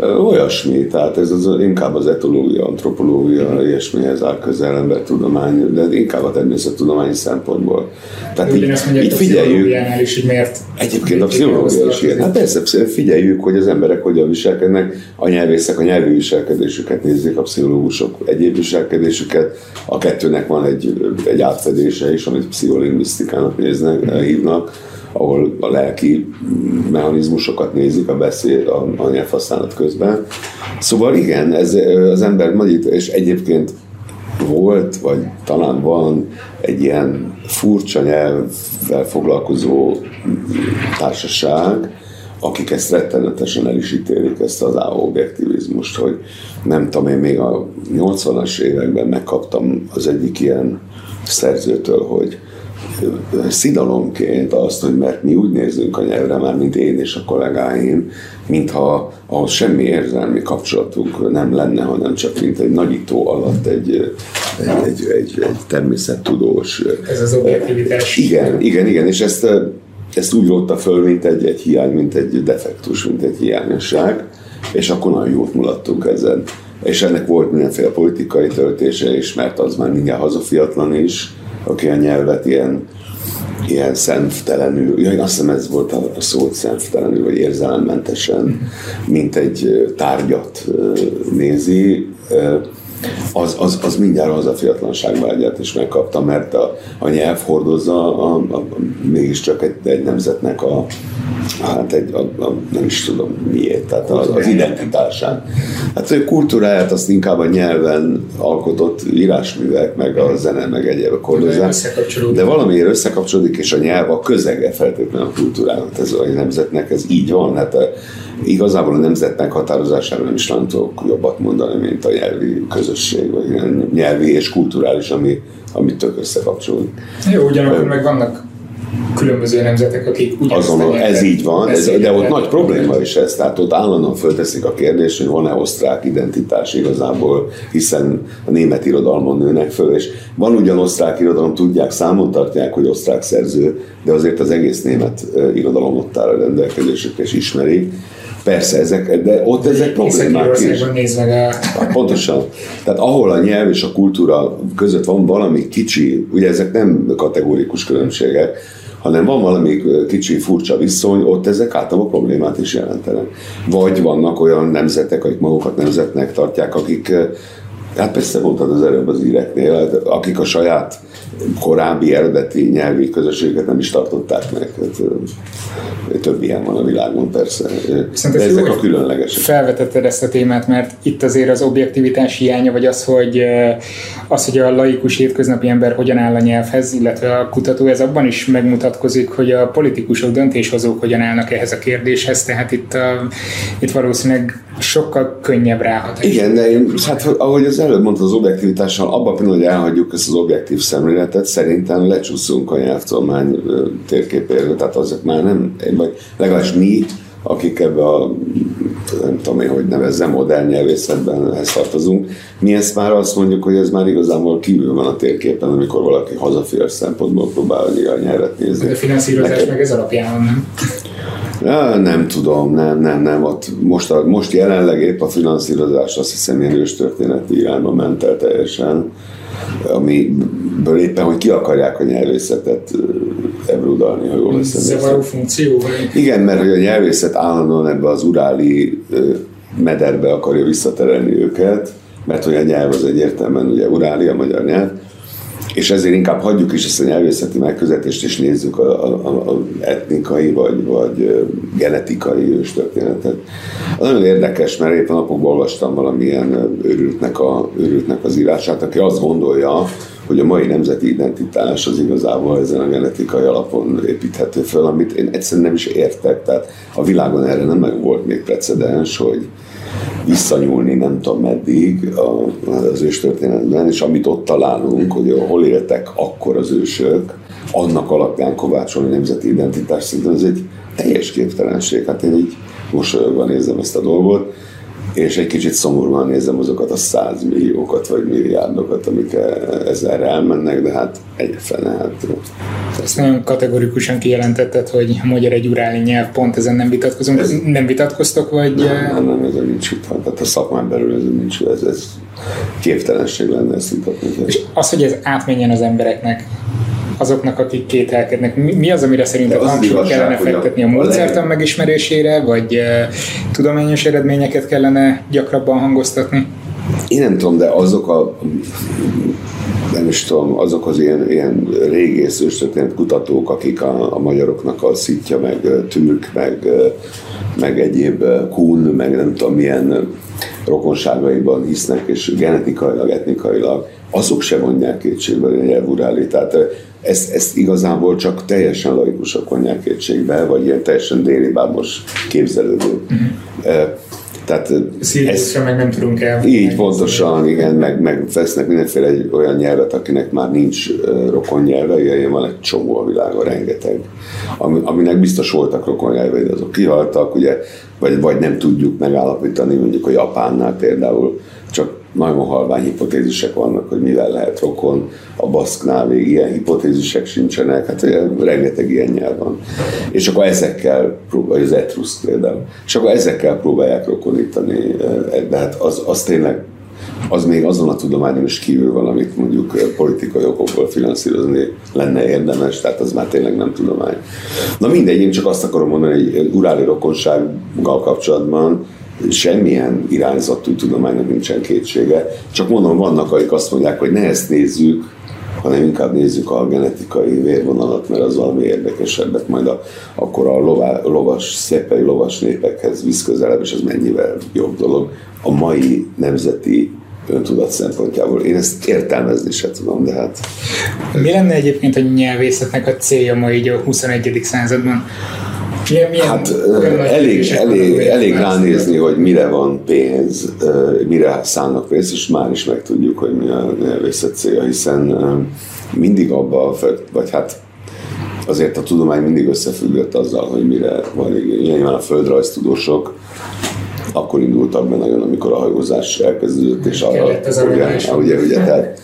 Olyasmi, tehát ez az, inkább az etológia, antropológia, ilyesmihez áll közel embertudomány, de inkább a természettudományi szempontból. Tehát így, így figyeljük. Is, hogy miért egyébként a pszichológia is ilyen. Hát persze, figyeljük, hogy az emberek hogyan viselkednek, a nyelvészek a nyelvi viselkedésüket nézik, a pszichológusok egyéb viselkedésüket, a kettőnek van egy, egy átfedése is, amit pszicholingvisztikának néznek, hívnak ahol a lelki mechanizmusokat nézik a beszéd, a, a nyelvhasználat közben. Szóval igen, ez az ember nagyít, és egyébként volt, vagy talán van egy ilyen furcsa nyelvvel foglalkozó társaság, akik ezt rettenetesen el is ítélik, ezt az objektivizmust, hogy nem tudom, én még a 80-as években megkaptam az egyik ilyen szerzőtől, hogy szidalomként azt, hogy mert mi úgy nézünk a nyelvre már, mint én és a kollégáim, mintha ahhoz semmi érzelmi kapcsolatunk nem lenne, hanem csak mint egy nagyító alatt egy, egy, egy, egy, egy természettudós. Ez az objektivitás. Igen, igen, igen, és ezt, ezt úgy rótta föl, mint egy, egy hiány, mint egy defektus, mint egy hiányosság, és akkor nagyon jót mulattunk ezen. És ennek volt mindenféle politikai töltése is, mert az már mindjárt hazafiatlan is, aki a nyelvet ilyen, ilyen szemtelenül, ja, azt hiszem ez volt a, a szó, szemtelenül, vagy érzelemmentesen, mint egy tárgyat nézi, az, az, az mindjárt az a fiatlanságvágyát is megkapta, mert a, a nyelv hordozza a, a, a, mégiscsak egy, egy nemzetnek a, hát egy, a, a, nem is tudom miért, tehát az, az identitásán. Hát a kultúráját azt inkább a nyelven alkotott írásművek, meg a zene, meg egyébek hordozzák. De valamiért összekapcsolódik, és a nyelv a közege feltétlenül a kultúrának, ez a nemzetnek, ez így van. Hát igazából a nemzet meghatározására nem is nem tudok jobbat mondani, mint a nyelvi közösség, vagy nyelvi és kulturális, ami, amit tök összekapcsolódik. Jó, ugyanakkor meg vannak különböző nemzetek, akik ugyanazt Azon, ez így van, ez, de ott nagy probléma is ez, tehát ott állandóan fölteszik a kérdést, hogy van-e osztrák identitás igazából, hiszen a német irodalmon nőnek föl, és van ugyan osztrák irodalom, tudják, számon tartják, hogy osztrák szerző, de azért az egész német irodalom ott áll a rendelkezésükre, és ismerik, Persze, ezek, de ott ezek problémák is. Nézd meg a... Hát pontosan. Tehát ahol a nyelv és a kultúra között van valami kicsi, ugye ezek nem kategórikus különbségek, hanem van valami kicsi furcsa viszony, ott ezek általában problémát is jelentenek. Vagy vannak olyan nemzetek, akik magukat nemzetnek tartják, akik Hát persze mondtad az előbb az íreknél, hát akik a saját korábbi eredeti nyelvi közösséget nem is tartották meg. Hát, több ilyen van a világon persze. Szerintem De ezek jó, a különlegesek. Felvetetted ezt a témát, mert itt azért az objektivitás hiánya, vagy az, hogy az, hogy a laikus hétköznapi ember hogyan áll a nyelvhez, illetve a kutató, ez abban is megmutatkozik, hogy a politikusok, döntéshozók hogyan állnak ehhez a kérdéshez, tehát itt, a, itt valószínűleg sokkal könnyebb ráhat. Igen, de én, hát ahogy az előbb mondta az objektivitással, abban pillanatban, hogy elhagyjuk ezt az objektív szemléletet, szerintem lecsúszunk a nyelvtudomány térképéről, tehát azok már nem, vagy legalábbis mi, akik ebbe a, nem tudom én, hogy nevezzem, modern nyelvészetben ehhez tartozunk, mi ezt már azt mondjuk, hogy ez már igazából kívül van a térképen, amikor valaki hazafias szempontból próbál a nyelvet nézni. De finanszírozás Neked... meg ez alapján nem? Nem tudom, nem, nem, nem. Ott most, a, most jelenleg épp a finanszírozás azt hiszem ilyen történeti irányba ment el teljesen, amiből éppen, hogy ki akarják a nyelvészetet ebrudalni, ha jól veszem. Zavaró funkció? Igen, mert hogy a nyelvészet állandóan ebbe az uráli mederbe akarja visszaterelni őket, mert hogy a nyelv az egyértelműen ugye uráli, a magyar nyelv, és ezért inkább hagyjuk is ezt a nyelvészeti megközelítést, és nézzük a, a, a etnikai vagy, vagy genetikai őstörténetet. Az nagyon érdekes, mert éppen napokban olvastam valamilyen őrültnek, a, őrültnek az írását, aki azt gondolja, hogy a mai nemzeti identitás az igazából ezen a genetikai alapon építhető fel, amit én egyszerűen nem is értek. Tehát a világon erre nem meg volt még precedens, hogy visszanyúlni nem tudom meddig az őstörténetben, és amit ott találunk, hogy hol éltek akkor az ősök, annak alapján kovácsolni nemzeti identitás, szerintem ez egy teljes képtelenség. Hát én így mosolyogva nézem ezt a dolgot. És egy kicsit szomorúan nézem azokat a százmilliókat vagy milliárdokat, amik ezzel elmennek, de hát egyfene. Hát. Ezt nagyon kategorikusan kijelentetted, hogy a magyar egy uráli nyelv, pont ezen nem vitatkozunk. Ez, nem vitatkoztok, vagy... Nem, nem, nem ezen nincs vita. Tehát a szakmán belül ez nincs, ez, ez képtelenség lenne ezt vitatni. És az, hogy ez átmenjen az embereknek, azoknak, akik kételkednek. Mi, az, amire szerinted hangsúlyt kellene fektetni a módszertan megismerésére, vagy uh, tudományos eredményeket kellene gyakrabban hangoztatni? Én nem tudom, de azok a nem is tudom, azok az ilyen, ilyen régész őstörténet kutatók, akik a, a magyaroknak a szitja, meg türk, meg, meg egyéb kun, meg nem tudom milyen rokonságaiban hisznek, és genetikailag, etnikailag, azok se mondják kétségbe a nyelvuráli. Tehát ezt, ezt igazából csak teljesen laikusok vonják kétségbe, vagy ilyen teljesen déli bábos képzelődő. Uh-huh. Tehát ezt, meg nem tudunk el. Így pontosan, igen, meg, meg vesznek mindenféle egy olyan nyelvet, akinek már nincs uh, rokonnyelve, ilyen van egy csomó a világon, rengeteg, ami, aminek biztos voltak rokonnyelvei, de azok kihaltak, ugye, vagy, vagy nem tudjuk megállapítani, mondjuk a Japánnál például, csak nagyon halvány hipotézisek vannak, hogy mivel lehet rokon, a baszknál még ilyen hipotézisek sincsenek, hát ugye, rengeteg ilyen nyelv van. És akkor ezekkel, vagy az etruszk például, és akkor ezekkel próbálják rokonítani, eh, de hát az, az tényleg az még azon a tudományon is kívül van, amit mondjuk eh, politikai okokból finanszírozni lenne érdemes, tehát az már tényleg nem tudomány. Na mindegy, én csak azt akarom mondani, hogy uráli rokonsággal kapcsolatban semmilyen irányzatú tudománynak nincsen kétsége. Csak mondom, vannak, akik azt mondják, hogy ne ezt nézzük, hanem inkább nézzük a genetikai vérvonalat, mert az valami érdekesebbet majd a, akkor a lová, lovas, szépei lovas népekhez visz közelebb, és az mennyivel jobb dolog. A mai nemzeti öntudat szempontjából. Én ezt értelmezni se tudom, de hát... Mi lenne egyébként a nyelvészetnek a célja ma így a 21. században? Milyen, milyen hát elég, elég, elég ránézni, hogy mire van pénz, mire szállnak pénzt, és már is megtudjuk, hogy mi a nyelvészet célja, hiszen mindig abba, vagy hát azért a tudomány mindig összefüggött azzal, hogy mire van Nyilván a földrajztudósok akkor indultak be nagyon, amikor a hajózás elkezdődött, és arra, ugye, ugye, ugye, tehát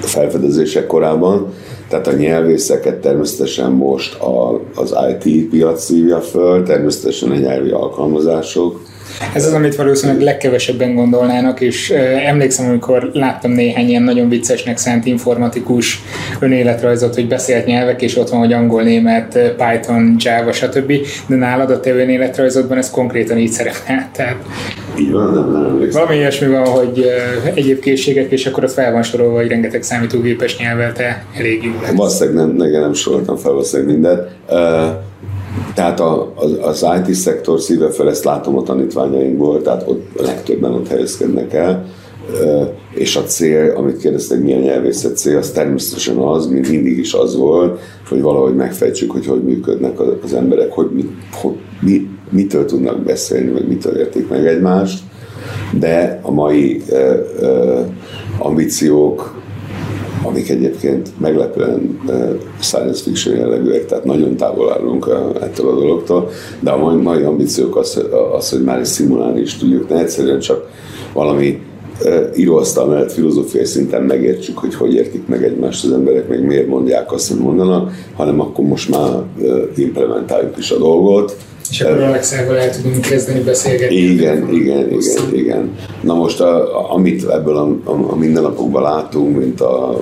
felfedezések korában, tehát a nyelvészeket természetesen most a, az IT piac szívja föl, természetesen a nyelvi alkalmazások, ez az, amit valószínűleg legkevesebben gondolnának, és emlékszem, amikor láttam néhány ilyen nagyon viccesnek szánt informatikus önéletrajzot, hogy beszélt nyelvek, és ott van, hogy angol, német, Python, Java, stb. De nálad a te önéletrajzodban ez konkrétan így szerepel. Tehát így van, nem, nem Valami ilyesmi van, hogy egyéb készségek, és akkor ott fel van sorolva, hogy rengeteg számítógépes nyelvvel te elég jó lesz. Valószínűleg nem, nem, nem soroltam fel valószínűleg mindent. Tehát a, az, az IT szektor szíve fel, ezt látom a tanítványainkból, tehát ott a legtöbben ott helyezkednek el, és a cél, amit kérdeztek, milyen nyelvészet cél, az természetesen az, mint mindig is az volt, hogy valahogy megfejtsük, hogy hogy működnek az emberek, hogy, mi, hogy mi, mitől tudnak beszélni, vagy mitől értik meg egymást, de a mai ambíciók amik egyébként meglepően science fiction jellegűek, tehát nagyon távol állunk ettől a dologtól, de a mai, mai ambíciók az, az, hogy már is szimulálni is tudjuk, ne egyszerűen csak valami íróasztal mellett filozófiai szinten megértsük, hogy hogy értik meg egymást az emberek, meg miért mondják azt, hogy mondanak, hanem akkor most már implementáljuk is a dolgot, és Alexával el tudunk kezdeni beszélgetni. Igen, igen, igen, igen. Na most, a, amit ebből a, a, a mindennapokban látunk, mint a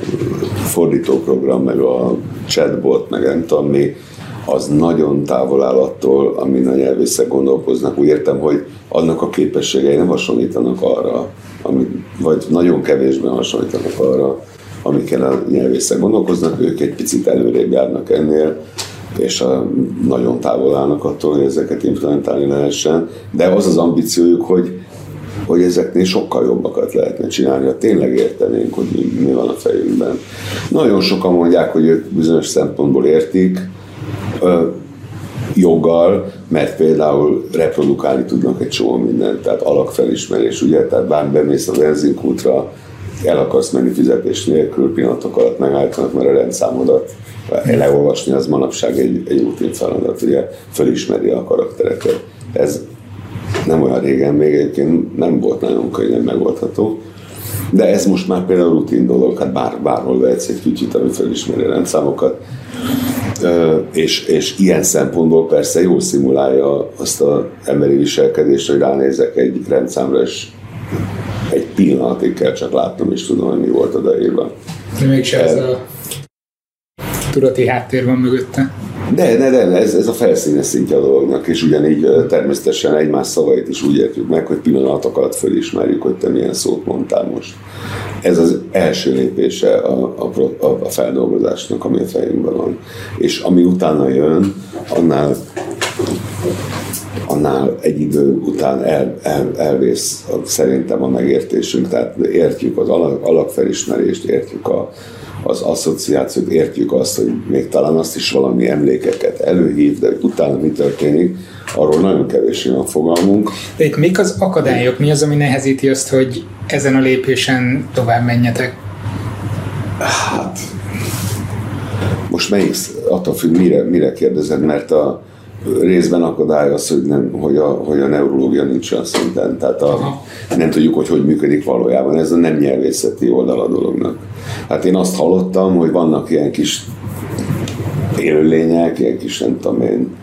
fordítóprogram, meg a chatbot, meg nem tudom mi, az nagyon távol áll attól, amin a nyelvészek gondolkoznak. Úgy értem, hogy annak a képességei nem hasonlítanak arra, amit, vagy nagyon kevésben hasonlítanak arra, amikkel a nyelvészek gondolkoznak, ők egy picit előrébb járnak ennél, és a, nagyon távol állnak attól, hogy ezeket implementálni lehessen, de az az ambíciójuk, hogy hogy ezeknél sokkal jobbakat lehetne csinálni, ha tényleg értenénk, hogy mi, mi van a fejünkben. Nagyon sokan mondják, hogy ők bizonyos szempontból értik, ö, joggal, mert például reprodukálni tudnak egy csomó mindent, tehát alakfelismerés, ugye, tehát bár bemész a benzinkútra, el akarsz menni fizetés nélkül, pillanatok alatt megállítanak, mert a rendszámodat leolvasni az manapság egy, egy rutin feladat, ugye felismeri a karaktereket. Ez nem olyan régen még egyébként nem volt nagyon könnyen megoldható. De ez most már például rutin dolog, hát bár, bárhol vehetsz egy kicsit, ami felismeri a rendszámokat. És, és ilyen szempontból persze jól szimulálja azt az emberi viselkedést, hogy ránézek egy rendszámra, és egy pillanatig kell csak látnom, és tudom, hogy mi volt odaírva. De mégse ez a tudati háttér van mögötte. De, de, de, ez, ez a felszínes szintje a dolognak, és ugyanígy természetesen egymás szavait is úgy értjük meg, hogy pillanatok alatt fölismerjük, hogy te milyen szót mondtál most. Ez az első lépése a, a, a feldolgozásnak, ami a fejünkben van. És ami utána jön, annál annál egy idő után el, el, elvész szerintem a megértésünk, tehát értjük az alak, alakfelismerést, értjük a, az asszociációt, értjük azt, hogy még talán azt is valami emlékeket előhív, de utána mi történik, arról nagyon kevés van fogalmunk. De itt mik az akadályok? Mi az, ami nehezíti azt, hogy ezen a lépésen tovább menjetek? Hát, most melyik, attól függ, mire, mire kérdezed, mert a, részben akadály az, hogy, nem, hogy, a, hogy a neurológia nincs olyan szinten, tehát a, nem tudjuk, hogy hogy működik valójában. Ez a nem nyelvészeti oldal a dolognak. Hát én azt hallottam, hogy vannak ilyen kis élőlények, ilyen kis, nem tudom én,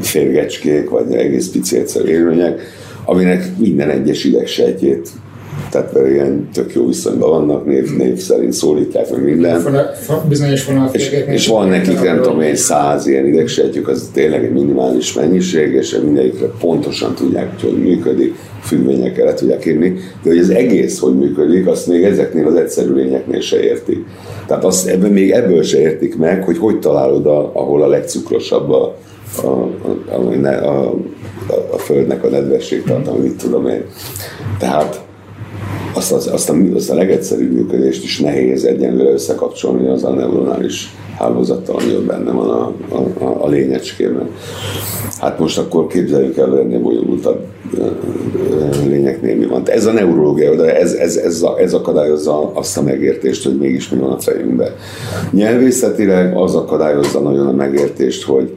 férgecskék, vagy egész pici egyszer élőlények, aminek minden egyes idegsejtjét tehát mert ilyen tök jó viszonyban vannak, név, név szerint szólítják meg minden. bizonyos és, és van nekik nem tudom én száz ilyen idegsejtjük, az tényleg egy minimális mennyiség, és mindegyikre pontosan tudják, hogy hogy működik, függvényekkel le tudják írni, de hogy az egész hogy működik, azt még ezeknél az egyszerű lényeknél se értik. Tehát azt ebben még ebből se értik meg, hogy hogy találod, a, ahol a legcukrosabb a, a, a, a, a, a földnek a nedvesség tartalma, mit tudom én. Tehát azt, azt, azt, a, azt a legegyszerűbb működést is nehéz egyenlőre összekapcsolni az a neuronális hálózattal, ami ott benne van a, a, a, a lényecskében. Hát most akkor képzeljük el, hogy ennél bonyolultabb lényeknél mi van. Ez a neurológia, de ez, ez, ez, ez akadályozza azt a megértést, hogy mégis mi van a fejünkben. Nyelvészetileg az akadályozza nagyon a megértést, hogy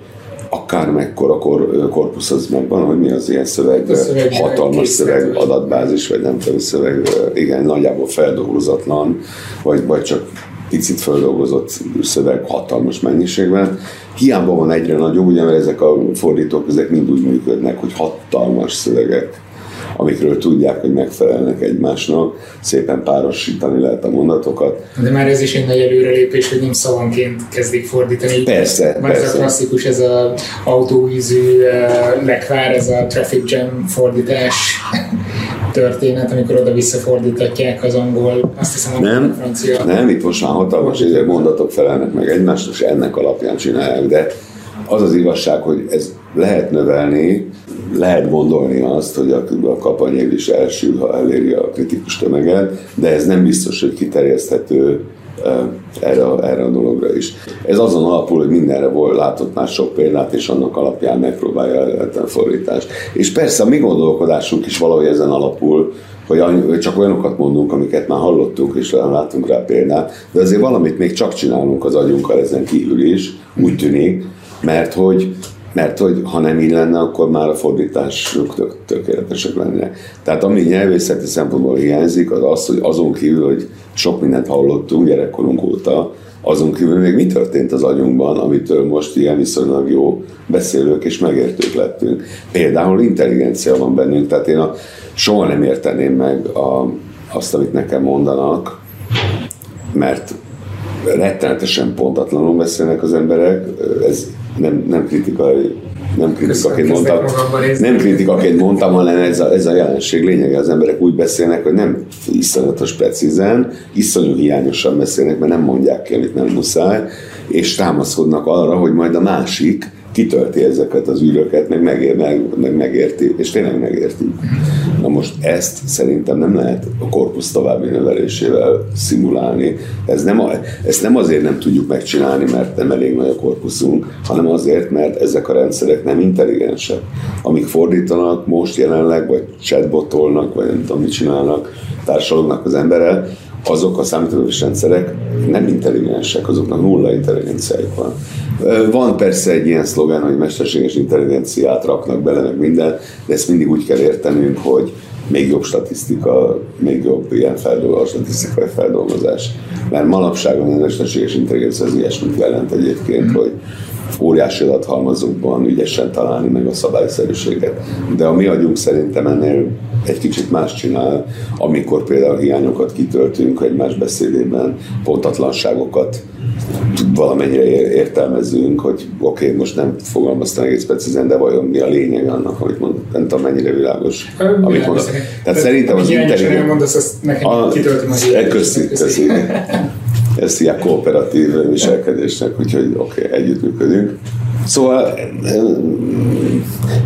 akár mekkora kor, korpusz az megvan, hogy mi az ilyen szöveg, szöveg hatalmas szöveg, adatbázis, vagy nem tudom, szöveg, igen, nagyjából feldolgozatlan, vagy, vagy csak picit feldolgozott szöveg hatalmas mennyiségben. Hiába van egyre nagyobb, ugye, mert ezek a fordítók ezek mind úgy működnek, hogy hatalmas szövegek amikről tudják, hogy megfelelnek egymásnak, szépen párosítani lehet a mondatokat. De már ez is egy nagy előrelépés, hogy nem szavanként kezdik fordítani. Persze, Már persze. ez a klasszikus, ez az autóvízű uh, lekvár, ez a traffic jam fordítás történet, amikor oda visszafordítatják az angol, azt hiszem, nem, a francia. Nem, itt most már hatalmas mondatok felelnek meg egymást, és ennek alapján csinálják, de az az igazság, hogy ez lehet növelni, lehet gondolni azt, hogy a, a kapanyév is elsül, ha eléri a kritikus tömeget, de ez nem biztos, hogy kiterjeszthető erre, erre a dologra is. Ez azon alapul, hogy mindenre volt, látott már sok példát, és annak alapján megpróbálja a fordítást. És persze a mi gondolkodásunk is valahogy ezen alapul, hogy csak olyanokat mondunk, amiket már hallottunk, és látunk rá példát, de azért valamit még csak csinálunk az agyunkkal ezen kívül is, úgy tűnik, mert hogy mert hogy ha nem így lenne, akkor már a fordítások tök, tökéletesek lennének. Tehát ami nyelvészeti szempontból hiányzik, az az, hogy azon kívül, hogy sok mindent hallottunk gyerekkorunk óta, azon kívül még mi történt az agyunkban, amitől most ilyen viszonylag jó beszélők és megértők lettünk. Például intelligencia van bennünk, tehát én a, soha nem érteném meg a, azt, amit nekem mondanak, mert rettenetesen pontatlanul beszélnek az emberek, ez nem, nem kritikai nem kritikaként mondtam, nem kritikaként mondtam, hanem ez a, ez a jelenség lényege, az emberek úgy beszélnek, hogy nem iszonyatos precízen, iszonyú hiányosan beszélnek, mert nem mondják ki, amit nem muszáj, és támaszkodnak arra, hogy majd a másik kitölti ezeket az űröket, meg, megér, meg, meg megérti, és tényleg megérti. Na most ezt szerintem nem lehet a korpusz további növelésével szimulálni. Ez nem a, ezt nem azért nem tudjuk megcsinálni, mert nem elég nagy a korpuszunk, hanem azért, mert ezek a rendszerek nem intelligensek. Amik fordítanak most jelenleg, vagy chatbotolnak, vagy nem tudom, mit csinálnak, társalognak az emberrel, azok a számítógépes rendszerek nem intelligensek, azoknak nulla intelligenciájuk van. Van persze egy ilyen szlogán, hogy mesterséges intelligenciát raknak bele, meg minden, de ezt mindig úgy kell értenünk, hogy még jobb statisztika, még jobb ilyen feldolgozás, statisztikai feldolgozás. Mert manapság a mesterséges intelligencia az ilyesmit jelent egyébként, hogy óriási adathalmazokban ügyesen találni meg a szabályszerűséget. De a mi agyunk szerintem ennél egy kicsit más csinál, amikor például hiányokat kitöltünk egymás beszédében, pontatlanságokat valamennyire értelmezünk, hogy oké, okay, most nem fogalmaztam egész precízen, de vajon mi a lényeg annak, amit mond, nem tudom mennyire világos, amit mondok. Tehát szerintem az intelligens... mondasz, azt nekem kitöltöm Köszi, köszi. Ez ilyen kooperatív viselkedésnek, úgyhogy oké, okay, együttműködünk. Szóval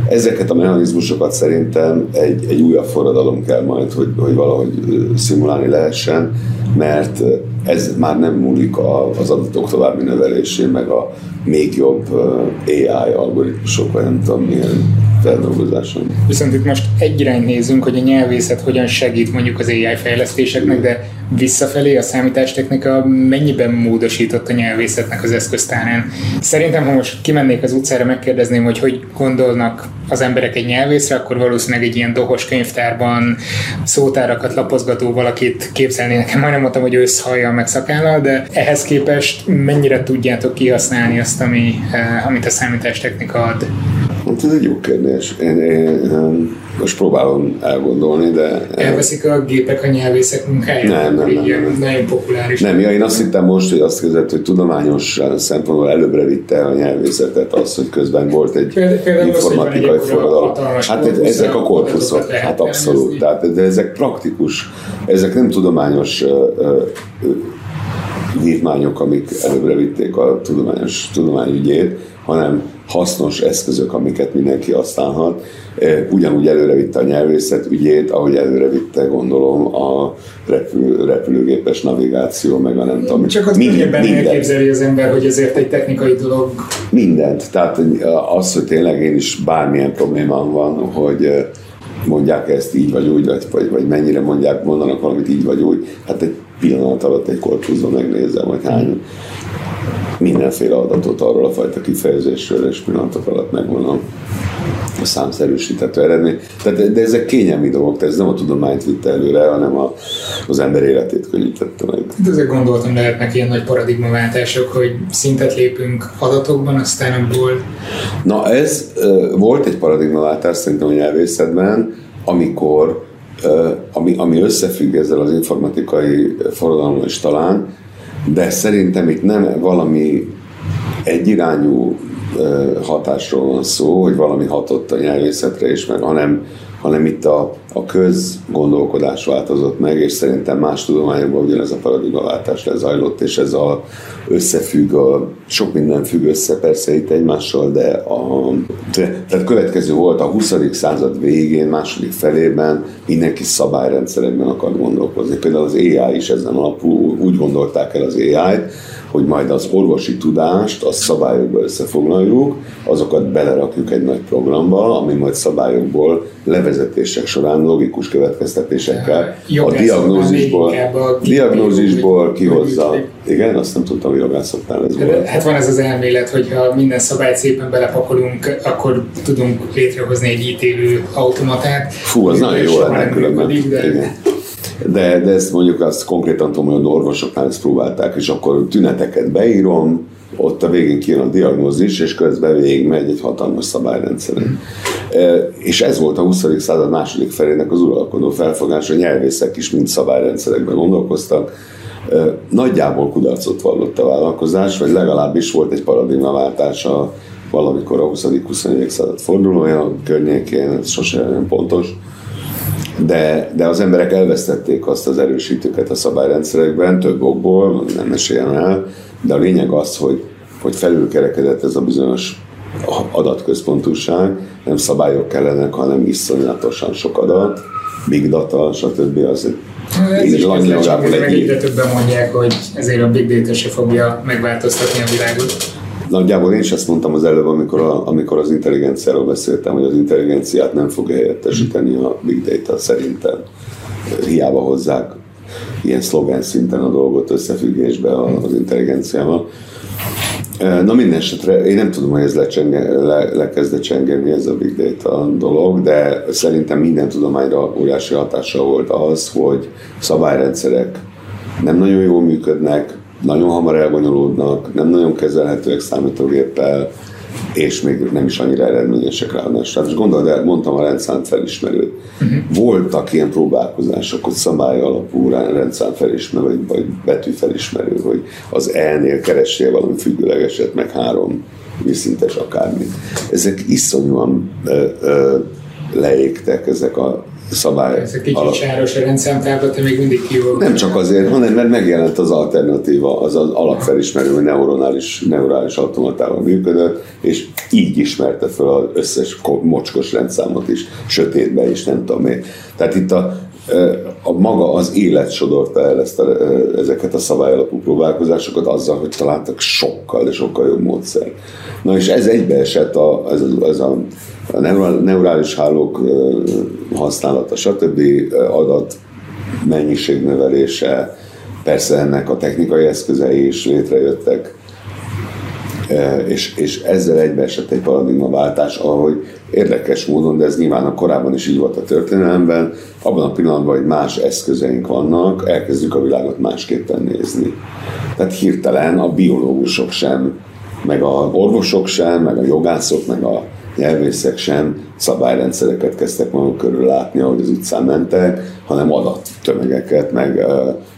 ezeket a mechanizmusokat szerintem egy, egy újabb forradalom kell majd, hogy, hogy valahogy szimulálni lehessen, mert ez már nem múlik az adatok további növelésén, meg a még jobb AI algoritmusok, vagy nem tudom milyen feldolgozáson. Viszont itt most egy irányt nézünk, hogy a nyelvészet hogyan segít mondjuk az AI fejlesztéseknek, de visszafelé a számítástechnika mennyiben módosított a nyelvészetnek az eszköztárán. Szerintem, ha most kimennék az utcára, megkérdezném, hogy hogy gondolnak az emberek egy nyelvészre, akkor valószínűleg egy ilyen dohos könyvtárban szótárakat lapozgató valakit képzelni nekem. Majdnem mondtam, hogy összhajjal meg szakállal, de ehhez képest mennyire tudjátok kihasználni azt, ami, eh, amit a számítástechnika ad? Hát ez egy jó kérdés. Én, én, én most próbálom elgondolni, de... Elveszik a gépek a nyelvészek munkáját? Nem, nem, nem, nem. Nagyon populáris. Nem, ja, én azt hittem most, hogy azt kezdett, hogy tudományos szempontból előbbre vitte a nyelvészetet az, hogy közben volt egy például, informatikai forradalom. Hát ezek a korpuszok, hát abszolút. Tehát, de ezek praktikus, ezek nem tudományos vívmányok, amik előbbre vitték a tudományos tudományügyét, hanem hasznos eszközök, amiket mindenki használhat. E, ugyanúgy előrevitte a nyelvészet ügyét, ahogy előrevitte, gondolom, a repül, repülőgépes navigáció, meg a nem tudom. Csak azt minden, mindent. elképzeli az ember, hogy ezért egy technikai dolog. Mindent. Tehát az, hogy tényleg én is bármilyen problémám van, hogy mondják ezt így vagy úgy, vagy, vagy mennyire mondják, mondanak valamit így vagy úgy, hát egy pillanat alatt egy korpúzon megnézem, hogy hány mindenféle adatot arról a fajta kifejezésről, és pillanatok alatt megvonom a számszerűsíthető eredmény. Tehát, de ezek kényelmi dolgok, tehát ez nem a tudományt vitte előre, hanem a, az ember életét könnyítette meg. Hát ezek gondoltam, lehetnek ilyen nagy paradigmaváltások, hogy szintet lépünk adatokban, aztán abból... Na ez volt egy paradigmaváltás szerintem a nyelvészetben, amikor ami, ami összefügg ezzel az informatikai forradalommal is talán, de szerintem itt nem valami egyirányú hatásról van szó, hogy valami hatott a nyelvészetre is, meg, hanem, hanem itt a, a közgondolkodás változott meg, és szerintem más tudományokban ugyanez a paradigmaváltás lezajlott, és ez a összefügg, a, sok minden függ össze persze itt egymással, de a, tehát következő volt a 20. század végén, második felében mindenki szabályrendszerekben akar gondolkozni. Például az AI is ezen alapul úgy gondolták el az AI-t, hogy majd az orvosi tudást, a szabályokba összefoglaljuk, azokat belerakjuk egy nagy programba, ami majd szabályokból levezetések során logikus következtetésekkel a diagnózisból, a diagnózisból kihozza. Igen, azt nem tudtam, hogy jogászoknál ez volt. Hát van ez az elmélet, hogy ha minden szabályt szépen belepakolunk, akkor tudunk létrehozni egy ítélő automatát. Fú, az nagyon jó lenne különben. Igen de, de ezt mondjuk azt konkrétan tudom, hogy a orvosoknál ezt próbálták, és akkor tüneteket beírom, ott a végén kijön a diagnózis, és közben végig megy egy hatalmas szabályrendszer. Mm. E, és ez volt a 20. század második felének az uralkodó felfogása, a nyelvészek is mind szabályrendszerekben gondolkoztak. Nagyjából kudarcot vallott a vállalkozás, vagy legalábbis volt egy paradigmaváltása valamikor a 20.-21. század fordulója környékén, ez sosem olyan pontos de, de az emberek elvesztették azt az erősítőket a szabályrendszerekben, több okból, nem meséljem el, de a lényeg az, hogy, hogy felülkerekedett ez a bizonyos adatközpontúság, nem szabályok kellenek, hanem iszonyatosan sok adat, big data, stb. Az ez is igazából egy... Egyre többen mondják, hogy ezért a big data se fogja megváltoztatni a világot. Nagyjából én is ezt mondtam az előbb, amikor, a, amikor az intelligenciáról beszéltem, hogy az intelligenciát nem fog helyettesíteni a big data szerintem. Hiába hozzák ilyen szlogán szinten a dolgot összefüggésbe az intelligenciával. Na minden esetre én nem tudom, hogy ez lecsenge, le, lekezdett csengeni ez a big data dolog, de szerintem minden tudományra óriási hatása volt az, hogy szabályrendszerek nem nagyon jól működnek, nagyon hamar elbonyolódnak, nem nagyon kezelhetőek számítógéppel, és még nem is annyira eredményesek ráadásul. Tehát most gondolod el, mondtam a rendszám felismerőt. Uh-huh. Voltak ilyen próbálkozások, hogy szabály alapú rendszám felismerő, vagy, vagy betű felismerő, hogy az E-nél keressél valami függőlegeset, meg három vízszintes akármi. Ezek iszonyúan ö, ö, leégtek ezek a szabály. Ez egy kicsit alap... sáros a rendszámtáblat, még mindig kívül. Nem csak azért, hanem mert megjelent az alternatíva, az az alapfelismerő, hogy neuronális, neurális automatával működött, és így ismerte fel az összes mocskos rendszámot is, sötétbe is, nem tudom én. Tehát itt a, a maga az élet sodorta el ezt a, ezeket a szabályalapú próbálkozásokat azzal, hogy találtak sokkal, de sokkal jobb módszer. Na és ez egybeesett a, ez, a, ez a, a neurális hálók használata, stb. adat mennyiségnövelése, persze ennek a technikai eszközei is létrejöttek, és, és ezzel egybeesett egy paradigmaváltás, ahogy érdekes módon, de ez nyilván a korábban is így volt a történelemben, abban a pillanatban, hogy más eszközeink vannak, elkezdjük a világot másképpen nézni. Tehát hirtelen a biológusok sem, meg a orvosok sem, meg a jogászok, meg a nyelvészek sem szabályrendszereket kezdtek maguk körül látni, ahogy az utcán mentek, hanem adattömegeket, meg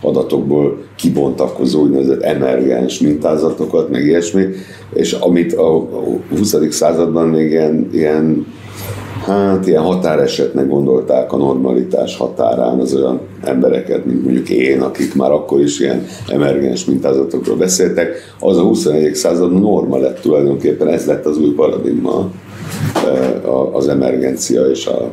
adatokból kibontakozó úgynevezett emergens mintázatokat, meg ilyesmi, és amit a 20. században még ilyen, ilyen hát ilyen határesetnek gondolták a normalitás határán az olyan embereket, mint mondjuk én, akik már akkor is ilyen emergens mintázatokról beszéltek, az a 21. század norma lett tulajdonképpen, ez lett az új paradigma, az emergencia és a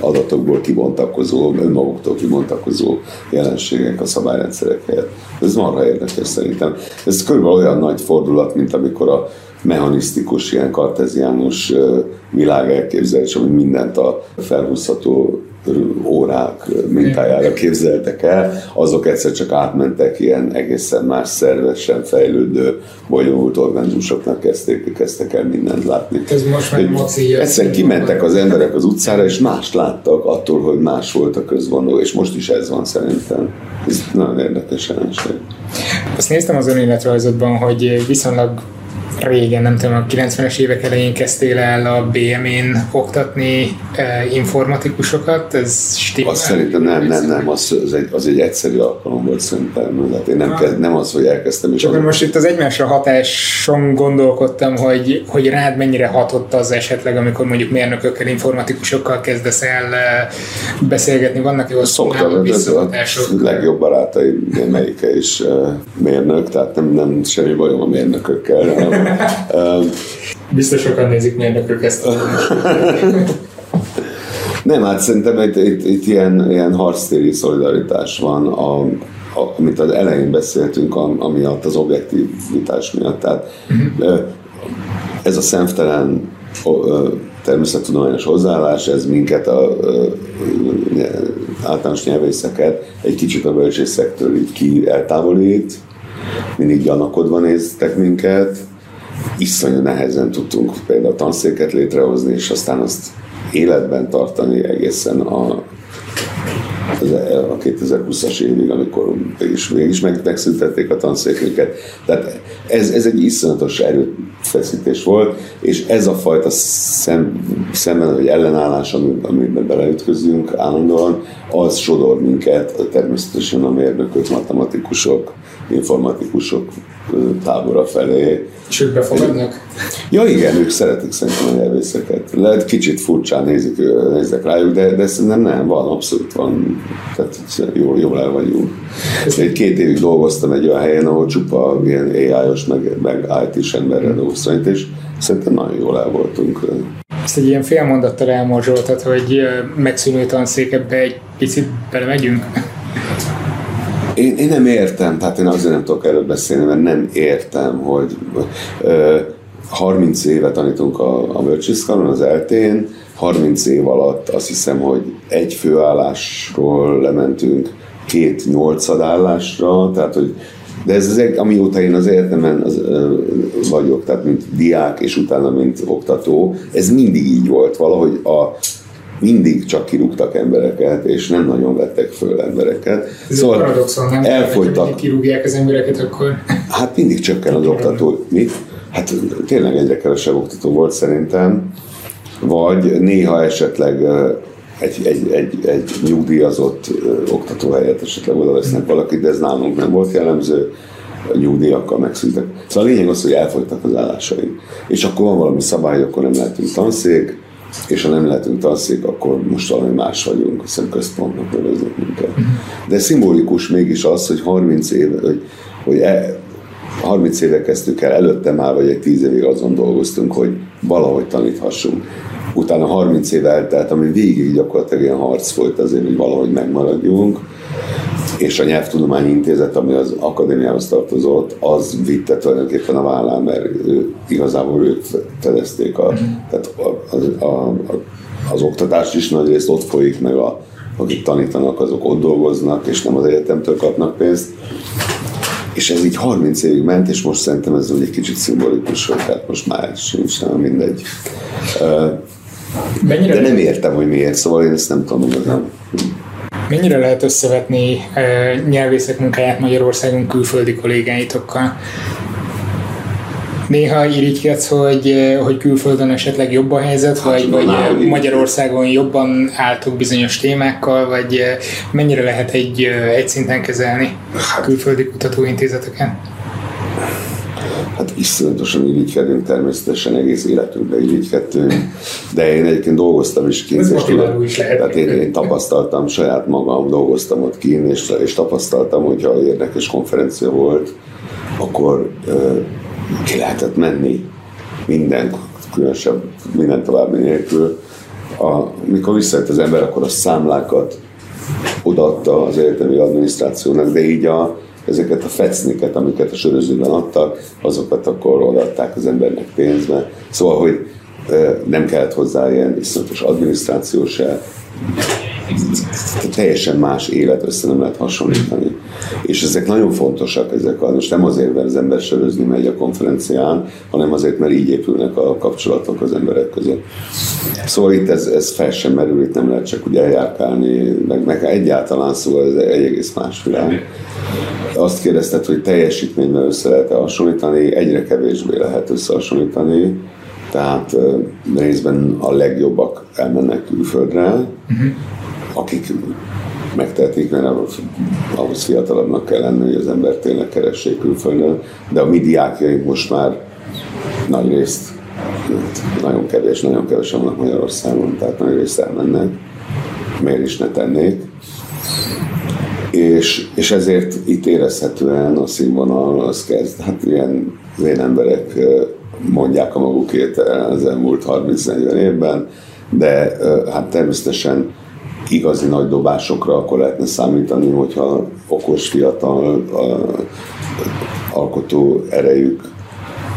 adatokból kibontakozó, önmaguktól kibontakozó jelenségek a szabályrendszerek helyett. Ez marha érdekes szerintem. Ez körülbelül olyan nagy fordulat, mint amikor a mechanisztikus, ilyen karteziánus világ elképzelés, ami mindent a felhúzható órák mintájára képzeltek el, azok egyszer csak átmentek ilyen egészen más szervesen fejlődő, bonyolult organizmusoknak kezdték, kezdtek el mindent látni. Ez most már maci Egyszerűen kimentek az emberek az utcára, és mást láttak attól, hogy más volt a közvonó, és most is ez van szerintem. Ez nagyon érdekes jelenség. Azt néztem az önéletrajzodban, hogy viszonylag régen, nem tudom, a 90-es évek elején kezdtél el a BM-én oktatni eh, informatikusokat, ez stimmel? Azt szerintem nem, nem, nem, az, az, egy, az egy egyszerű alkalom volt szerintem, hát én nem, ah. kezd, nem az, hogy elkezdtem. Csak az... most itt az egymásra hatáson gondolkodtam, hogy, hogy rád mennyire hatott az esetleg, amikor mondjuk mérnökökkel, informatikusokkal kezdesz el eh, beszélgetni, vannak jó Szoktam, ez a legjobb barátai, melyike is uh, mérnök, tehát nem, nem semmi bajom a mérnökökkel, hanem Biztos sokan nézik mérnökök ezt. Nem, hát szerintem itt, itt, itt ilyen, ilyen harctéri szolidaritás van, a, a, amit az elején beszéltünk, amiatt az objektivitás miatt. Tehát uh-huh. ez a szemtelen természettudományos hozzáállás, ez minket, a, a, a általános nyelvészeket egy kicsit a bölcsészektől így ki eltávolít, mindig gyanakodva néztek minket, iszonyú nehezen tudtunk például tanszéket létrehozni, és aztán azt életben tartani egészen a a 2020-as évig, amikor mégis, mégis meg, megszüntették a tanszékünket. Tehát ez, ez egy iszonyatos erőfeszítés volt, és ez a fajta szem, szemben, vagy ellenállás, amiben beleütközünk állandóan, az sodor minket természetesen a mérnökök, matematikusok, informatikusok tábora felé. És ők befogadnak? Ja igen, ők szeretik szerintem a nyelvészeket. Lehet kicsit furcsán nézik, néznek rájuk, de, de szerintem nem, van, abszolút van. Tehát jól, jól el vagyunk. Egy két évig dolgoztam egy olyan helyen, ahol csupa ilyen AI-os, meg, meg IT-s emberrel dolgoztam, és szerintem nagyon jól el voltunk. Ezt egy ilyen fél mondattal elmorzsoltad, hogy megszűnő tanszékebbe egy picit belemegyünk? Én, én nem értem, tehát én azért nem tudok erről beszélni, mert nem értem, hogy ö, 30 éve tanítunk a, a bölcsészkaron, az eltén, 30 év alatt azt hiszem, hogy egy főállásról lementünk két nyolcadállásra, tehát hogy de ez az, amióta én az egyetemen az, ö, vagyok, tehát mint diák és utána mint oktató, ez mindig így volt. Valahogy a, mindig csak kirúgtak embereket, és nem nagyon vettek föl embereket. Ez szóval paradoxon, nem? Elfogytak. kirúgják az embereket, akkor... Hát mindig csökken az oktató. Mit? Hát tényleg egyre kevesebb oktató volt szerintem, vagy néha esetleg egy, egy, egy, egy nyugdíjazott oktató helyett esetleg oda vesznek valakit, de ez nálunk nem volt jellemző, nyugdíjakkal megszűntek. Szóval a lényeg az, hogy elfogytak az állásaink. És akkor van valami szabály, akkor nem lehetünk tanszék, és ha nem lehetünk tanszék, akkor most valami más vagyunk, hiszen központnak neveznek minket. De szimbolikus mégis az, hogy 30 év, hogy, hogy e, 30 éve kezdtük el, előtte már vagy egy 10 évig azon dolgoztunk, hogy valahogy taníthassunk. Utána 30 év eltelt, ami végig gyakorlatilag ilyen harc folyt azért, hogy valahogy megmaradjunk és a Nyelvtudományi Intézet, ami az akadémiához tartozott, az vitte tulajdonképpen a vállán, mert ő, igazából ők fedezték a, tehát a, a, a, az oktatást is nagy részt ott folyik, meg a, akik tanítanak, azok ott dolgoznak, és nem az egyetemtől kapnak pénzt. És ez így 30 évig ment, és most szerintem ez egy kicsit szimbolikus, hogy tehát most már sincs, nem mindegy. Mennyire De nem értem, hogy miért, szóval én ezt nem tudom igazán. Mennyire lehet összevetni e, nyelvészek munkáját Magyarországon külföldi kollégáitokkal? Néha irigykedsz, hogy, e, hogy külföldön esetleg jobb a helyzet, hát, vagy, vagy Magyarországon jobban álltok bizonyos témákkal, vagy mennyire lehet egy, egy szinten kezelni hát, külföldi kutatóintézeteken? Hát iszonyatosan irigykedünk, természetesen egész életünkben irigykedtünk, de én egyébként dolgoztam is kint, és tudom, tehát én, én, tapasztaltam saját magam, dolgoztam ott kint, és, és tapasztaltam, hogyha érdekes konferencia volt, akkor ö, ki lehetett menni minden, különösebb, minden további nélkül. A, mikor visszajött az ember, akkor a számlákat odaadta az egyetemi adminisztrációnak, de így a, ezeket a fecniket, amiket a sörözőben adtak, azokat akkor odaadták az embernek pénzbe. Szóval, hogy nem kellett hozzá ilyen iszonyatos adminisztráció se, teljesen más élet össze nem lehet hasonlítani. És ezek nagyon fontosak, ezek a, most nem azért, mert az ember sörözni megy a konferencián, hanem azért, mert így épülnek a kapcsolatok az emberek között. Szóval itt ez, ez fel sem merül, itt nem lehet csak úgy eljárkálni, meg, meg egyáltalán szóval ez egy egész más világ. Azt kérdezted, hogy teljesítményben össze lehet-e hasonlítani, egyre kevésbé lehet összehasonlítani, tehát részben a legjobbak elmennek külföldre, uh-huh. Akik megtehetik, mert ahhoz fiatalabbnak kell lenni, hogy az ember tényleg keressék külföldön, de a mi diákjaink most már nagy részt, nagyon kevés, nagyon kevesen vannak Magyarországon, tehát nagy részt elmennek, miért is ne tennék. És, és ezért itt érezhetően a színvonal az kezd, hát ilyen én emberek mondják a magukét az elmúlt 30-40 évben, de hát természetesen igazi nagy dobásokra akkor lehetne számítani, hogyha okos, fiatal alkotó erejük,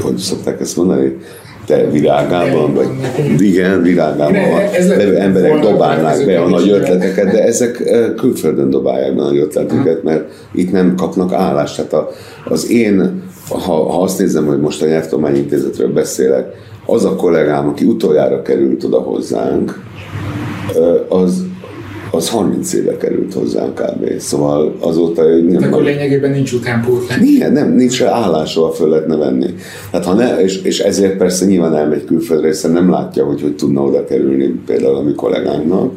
hogy szokták ezt mondani, te világában, vagy? Igen, világában levő emberek dobálnák be a nagy ötleteket, de ezek külföldön dobálják be a nagy ötleteket, mert itt nem kapnak állást. Tehát az én ha, ha azt nézem, hogy most a Nyelvtudományi beszélek, az a kollégám, aki utoljára került oda hozzánk, az, az 30 éve került hozzánk kb. Szóval azóta... Hogy nem akkor lényegében nincs utánpótlás. Igen, nem, nincs állásról föl lehetne venni. Hát ha ne, és, és ezért persze nyilván elmegy külföldre, hiszen nem látja, hogy hogy tudna oda kerülni például a mi kollégánknak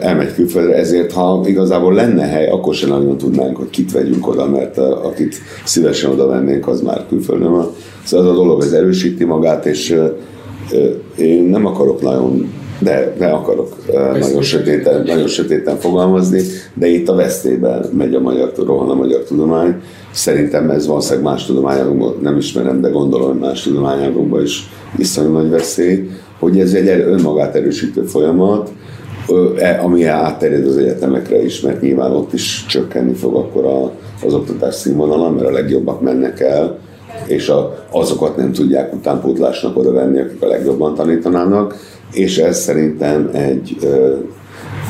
elmegy külföldre, ezért ha igazából lenne hely, akkor sem nagyon tudnánk, hogy kit vegyünk oda, mert akit szívesen oda vennénk, az már külföldön van. Szóval ez a dolog, ez erősíti magát, és én nem akarok nagyon de, de akarok nagyon sötéten, nagyon sötéten fogalmazni, de itt a vesztébe megy a magyar, rohan a magyar tudomány. Szerintem ez valószínűleg más tudományágokban, nem ismerem, de gondolom, hogy más tudományágokban is iszonyú nagy veszély, hogy ez egy önmagát erősítő folyamat, E, ami átterjed az egyetemekre is, mert nyilván ott is csökkenni fog akkor a, az oktatás színvonala, mert a legjobbak mennek el, és a, azokat nem tudják utánpótlásnak oda venni, akik a legjobban tanítanának, és ez szerintem egy,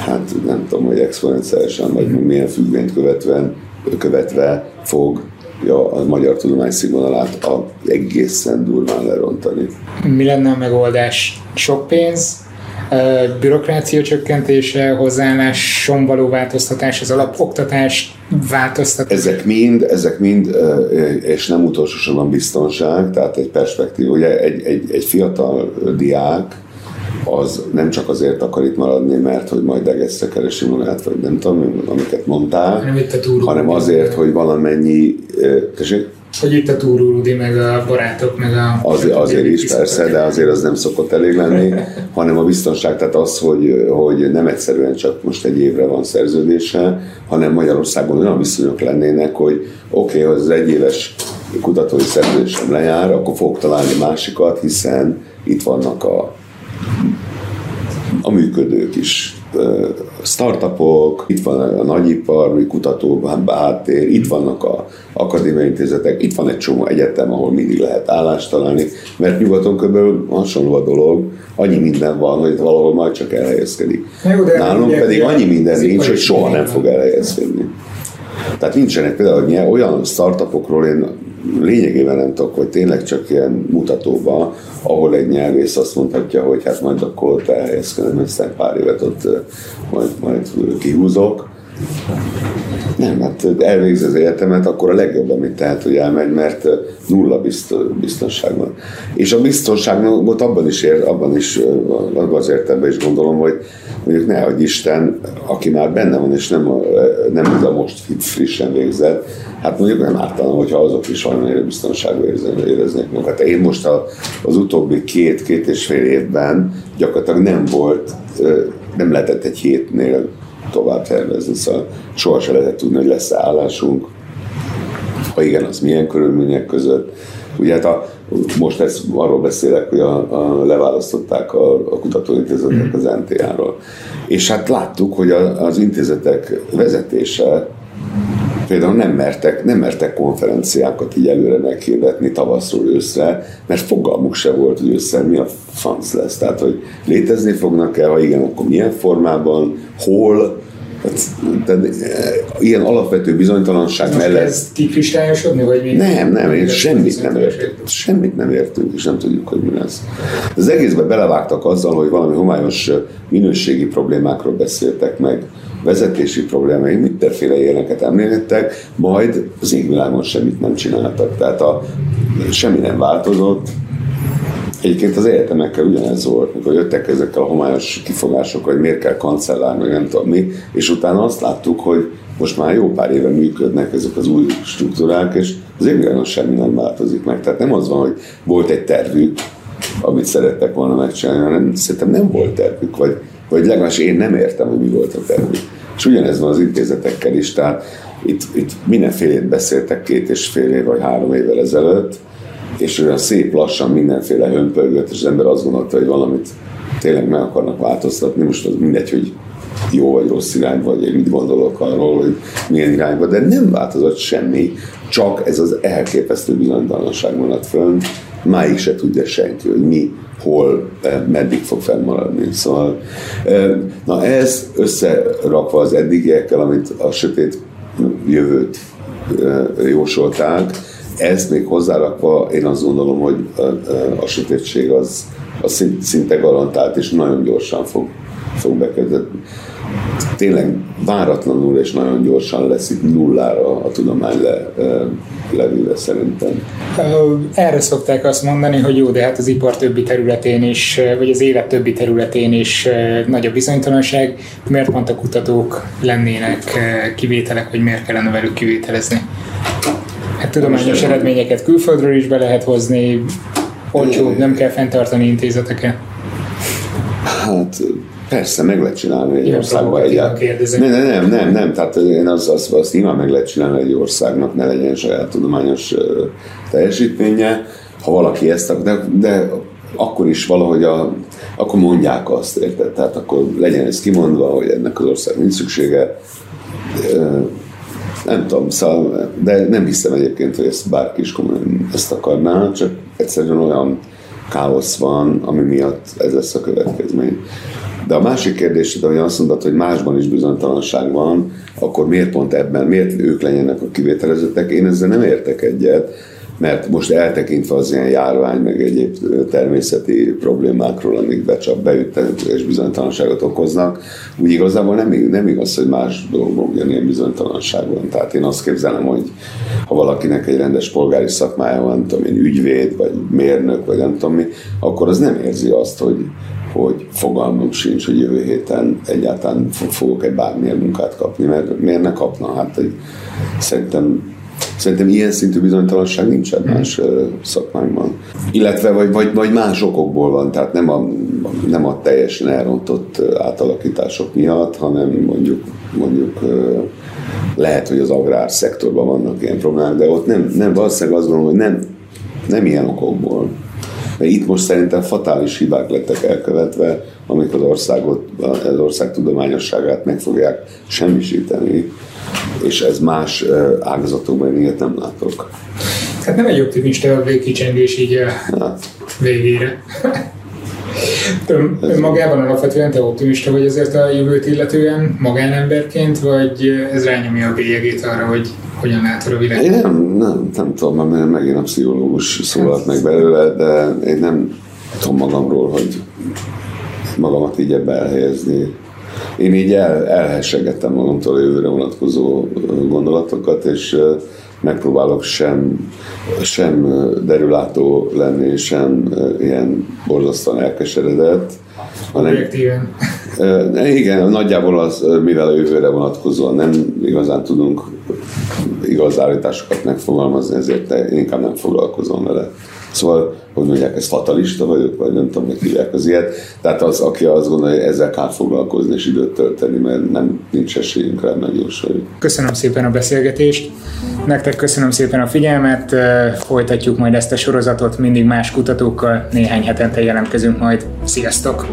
hát nem tudom, hogy exponenciálisan, vagy milyen függvényt követve, követve fog ja, a magyar tudomány színvonalát a egészen durván lerontani. Mi lenne a megoldás? Sok pénz, bürokrácia csökkentése, hozzáálláson való változtatás, az alapoktatás változtatás. Ezek mind, ezek mind, és nem utolsó sorban biztonság, tehát egy perspektív, ugye egy, egy, egy fiatal diák, az nem csak azért akar itt maradni, mert hogy majd degeszre keresi magát, vagy nem tudom, amiket mondtál, hanem, hanem azért, hogy valamennyi... Tessék? Hogy itt a túrúrudi, meg a barátok, meg a... Az, azért is persze, de azért az nem szokott elég lenni, hanem a biztonság, tehát az, hogy, hogy nem egyszerűen csak most egy évre van szerződése, hanem Magyarországon olyan viszonyok lennének, hogy oké, okay, az egyéves kutatói szerződésem lejár, akkor fog találni másikat, hiszen itt vannak a a működők is startupok, itt van a nagyipar, kutató háttér, itt vannak a akadémiai intézetek, itt van egy csomó egyetem, ahol mindig lehet állást találni, mert nyugaton kb. hasonló a dolog, annyi minden van, hogy valahol majd csak elhelyezkedik. Jó, Nálunk pedig annyi minden nincs, hogy soha nem fog elhelyezkedni. Tehát nincsenek például olyan startupokról én lényegében nem tudok, hogy tényleg csak ilyen mutatóban, ahol egy nyelvész azt mondhatja, hogy hát majd akkor ott elhelyezkedem, aztán pár évet ott majd, majd kihúzok. Nem, hát elvégz az életemet, akkor a legjobb, amit tehet, hogy elmegy, mert nulla biztonság van. És a biztonságot abban is ér, abban is, abban az értelemben is gondolom, hogy mondjuk ne, hogy Isten, aki már benne van, és nem, nem ez a most frissen végzett, hát mondjuk nem ártana, hogyha azok is valamilyen biztonságban éreznék magukat. Én most a, az utóbbi két, két és fél évben gyakorlatilag nem volt, nem lehetett egy hétnél tovább tervezni, szóval soha se lehetett tudni, hogy lesz állásunk, ha igen, az milyen körülmények között. Ugye hát a, most ezt arról beszélek, hogy a, a leválasztották a, a kutatóintézetek az NTA-ról. És hát láttuk, hogy a, az intézetek vezetése például nem mertek, nem mertek konferenciákat így előre meghirdetni tavaszról őszre, mert fogalmuk se volt, hogy ősszel mi a franc lesz. Tehát, hogy létezni fognak-e, ha igen, akkor milyen formában, hol, tehát, ilyen alapvető bizonytalanság Most mellett... Ez kikristályosodni, vagy mi? Nem, nem, én semmit nem értünk. Semmit nem értünk, és nem tudjuk, hogy mi lesz. Az egészben belevágtak azzal, hogy valami homályos minőségi problémákról beszéltek meg, vezetési problémái, mindenféle ilyeneket említettek, majd az égvilágon semmit nem csináltak. Tehát a, semmi nem változott, Egyébként az egyetemekkel ugyanez volt, mikor jöttek ezekkel a homályos kifogásokkal, hogy miért kell kancellár, meg nem tudom mi, és utána azt láttuk, hogy most már jó pár éve működnek ezek az új struktúrák, és az égvilágon semmi nem változik meg. Tehát nem az van, hogy volt egy tervük, amit szerettek volna megcsinálni, hanem szerintem nem volt tervük, vagy, vagy legalábbis én nem értem, hogy mi volt a tervük. És ugyanez van az intézetekkel is, tehát itt, itt mindenfélét beszéltek két és fél év vagy három évvel ezelőtt, és olyan szép lassan mindenféle hömpölgött, és az ember azt gondolta, hogy valamit tényleg meg akarnak változtatni, most az mindegy, hogy jó vagy rossz irány, vagy én mit gondolok arról, hogy milyen irányba, de nem változott semmi, csak ez az elképesztő bizonytalanság maradt fönn, máig se tudja senki, hogy mi, hol, eh, meddig fog fennmaradni. Szóval, eh, na ez összerakva az eddigiekkel, amit a sötét jövőt eh, jósolták, ezt még hozzárakva én azt gondolom, hogy a, sötétség az, az szinte garantált, és nagyon gyorsan fog, fog bekezdeni. Tényleg váratlanul és nagyon gyorsan lesz itt nullára a tudomány le, levőve szerintem. Erre szokták azt mondani, hogy jó, de hát az ipar többi területén is, vagy az élet többi területén is nagy a bizonytalanság. Miért pont a kutatók lennének kivételek, hogy miért kellene velük kivételezni? Hát tudományos eredményeket külföldről is be lehet hozni, olcsóbb, nem kell fenntartani intézeteket. Hát persze, meg lehet csinálni egy országban egyáltalán. Nem, nem, nem, nem, nem, tehát én azt, azt, azt nyilván meg lehet csinálni egy országnak, ne legyen saját tudományos uh, teljesítménye, ha valaki ezt, de, de akkor is valahogy a, akkor mondják azt, érted? Tehát akkor legyen ez kimondva, hogy ennek az ország nincs szüksége, nem tudom, szóval, de nem hiszem egyébként, hogy ezt bárki is komolyan ezt akarná, csak egyszerűen olyan káosz van, ami miatt ez lesz a következmény. De a másik kérdés, hogy azt mondod, hogy másban is bizonytalanság van, akkor miért pont ebben, miért ők legyenek a kivételezettek? Én ezzel nem értek egyet mert most eltekintve az ilyen járvány, meg egyéb természeti problémákról, amik becsap, beüttek és bizonytalanságot okoznak, úgy igazából nem, nem igaz, hogy más dolgokban ugyanilyen bizonytalanság van. Tehát én azt képzelem, hogy ha valakinek egy rendes polgári szakmája van, tudom én, ügyvéd, vagy mérnök, vagy nem tudom mi, akkor az nem érzi azt, hogy, hogy fogalmam sincs, hogy jövő héten egyáltalán fogok egy bármilyen munkát kapni, mert miért ne kapna? Hát hogy szerintem Szerintem ilyen szintű bizonytalanság nincsen hmm. más szakmánkban. Illetve vagy, vagy, vagy más okokból van, tehát nem a, nem a teljesen elrontott átalakítások miatt, hanem mondjuk, mondjuk lehet, hogy az agrár szektorban vannak ilyen problémák, de ott nem, nem valószínűleg azt gondolom, hogy nem, nem ilyen okokból. Mert itt most szerintem fatális hibák lettek elkövetve, amikor az országot, az ország tudományosságát meg fogják semmisíteni, és ez más ágazatokban ilyet nem látok. Hát nem egy optimista végkicsengés így a végére. Ön, ön magában alapvetően te optimista vagy ezért a jövőt illetően magánemberként, vagy ez rányomja a bélyegét arra, hogy hogyan látod a világot? Én nem, nem, nem tudom, mert megint a pszichológus szólalt meg belőle, de én nem tudom magamról, hogy magamat így ebbe elhelyezni én így el, elhessegettem magamtól a jövőre vonatkozó gondolatokat, és megpróbálok sem, sem derülátó lenni, sem ilyen borzasztóan elkeseredett. Hanem, igen, nagyjából az, mivel a jövőre vonatkozóan nem igazán tudunk igaz állításokat megfogalmazni, ezért inkább nem foglalkozom vele. Szóval, hogy mondják, ez fatalista vagyok, vagy nem tudom, hogy hívják az ilyet. Tehát az, aki azt gondolja, hogy ezzel kell foglalkozni és időt tölteni, mert nem nincs esélyünk rá megjósolni. Köszönöm szépen a beszélgetést. Nektek köszönöm szépen a figyelmet. Folytatjuk majd ezt a sorozatot mindig más kutatókkal. Néhány hetente jelentkezünk majd. Sziasztok!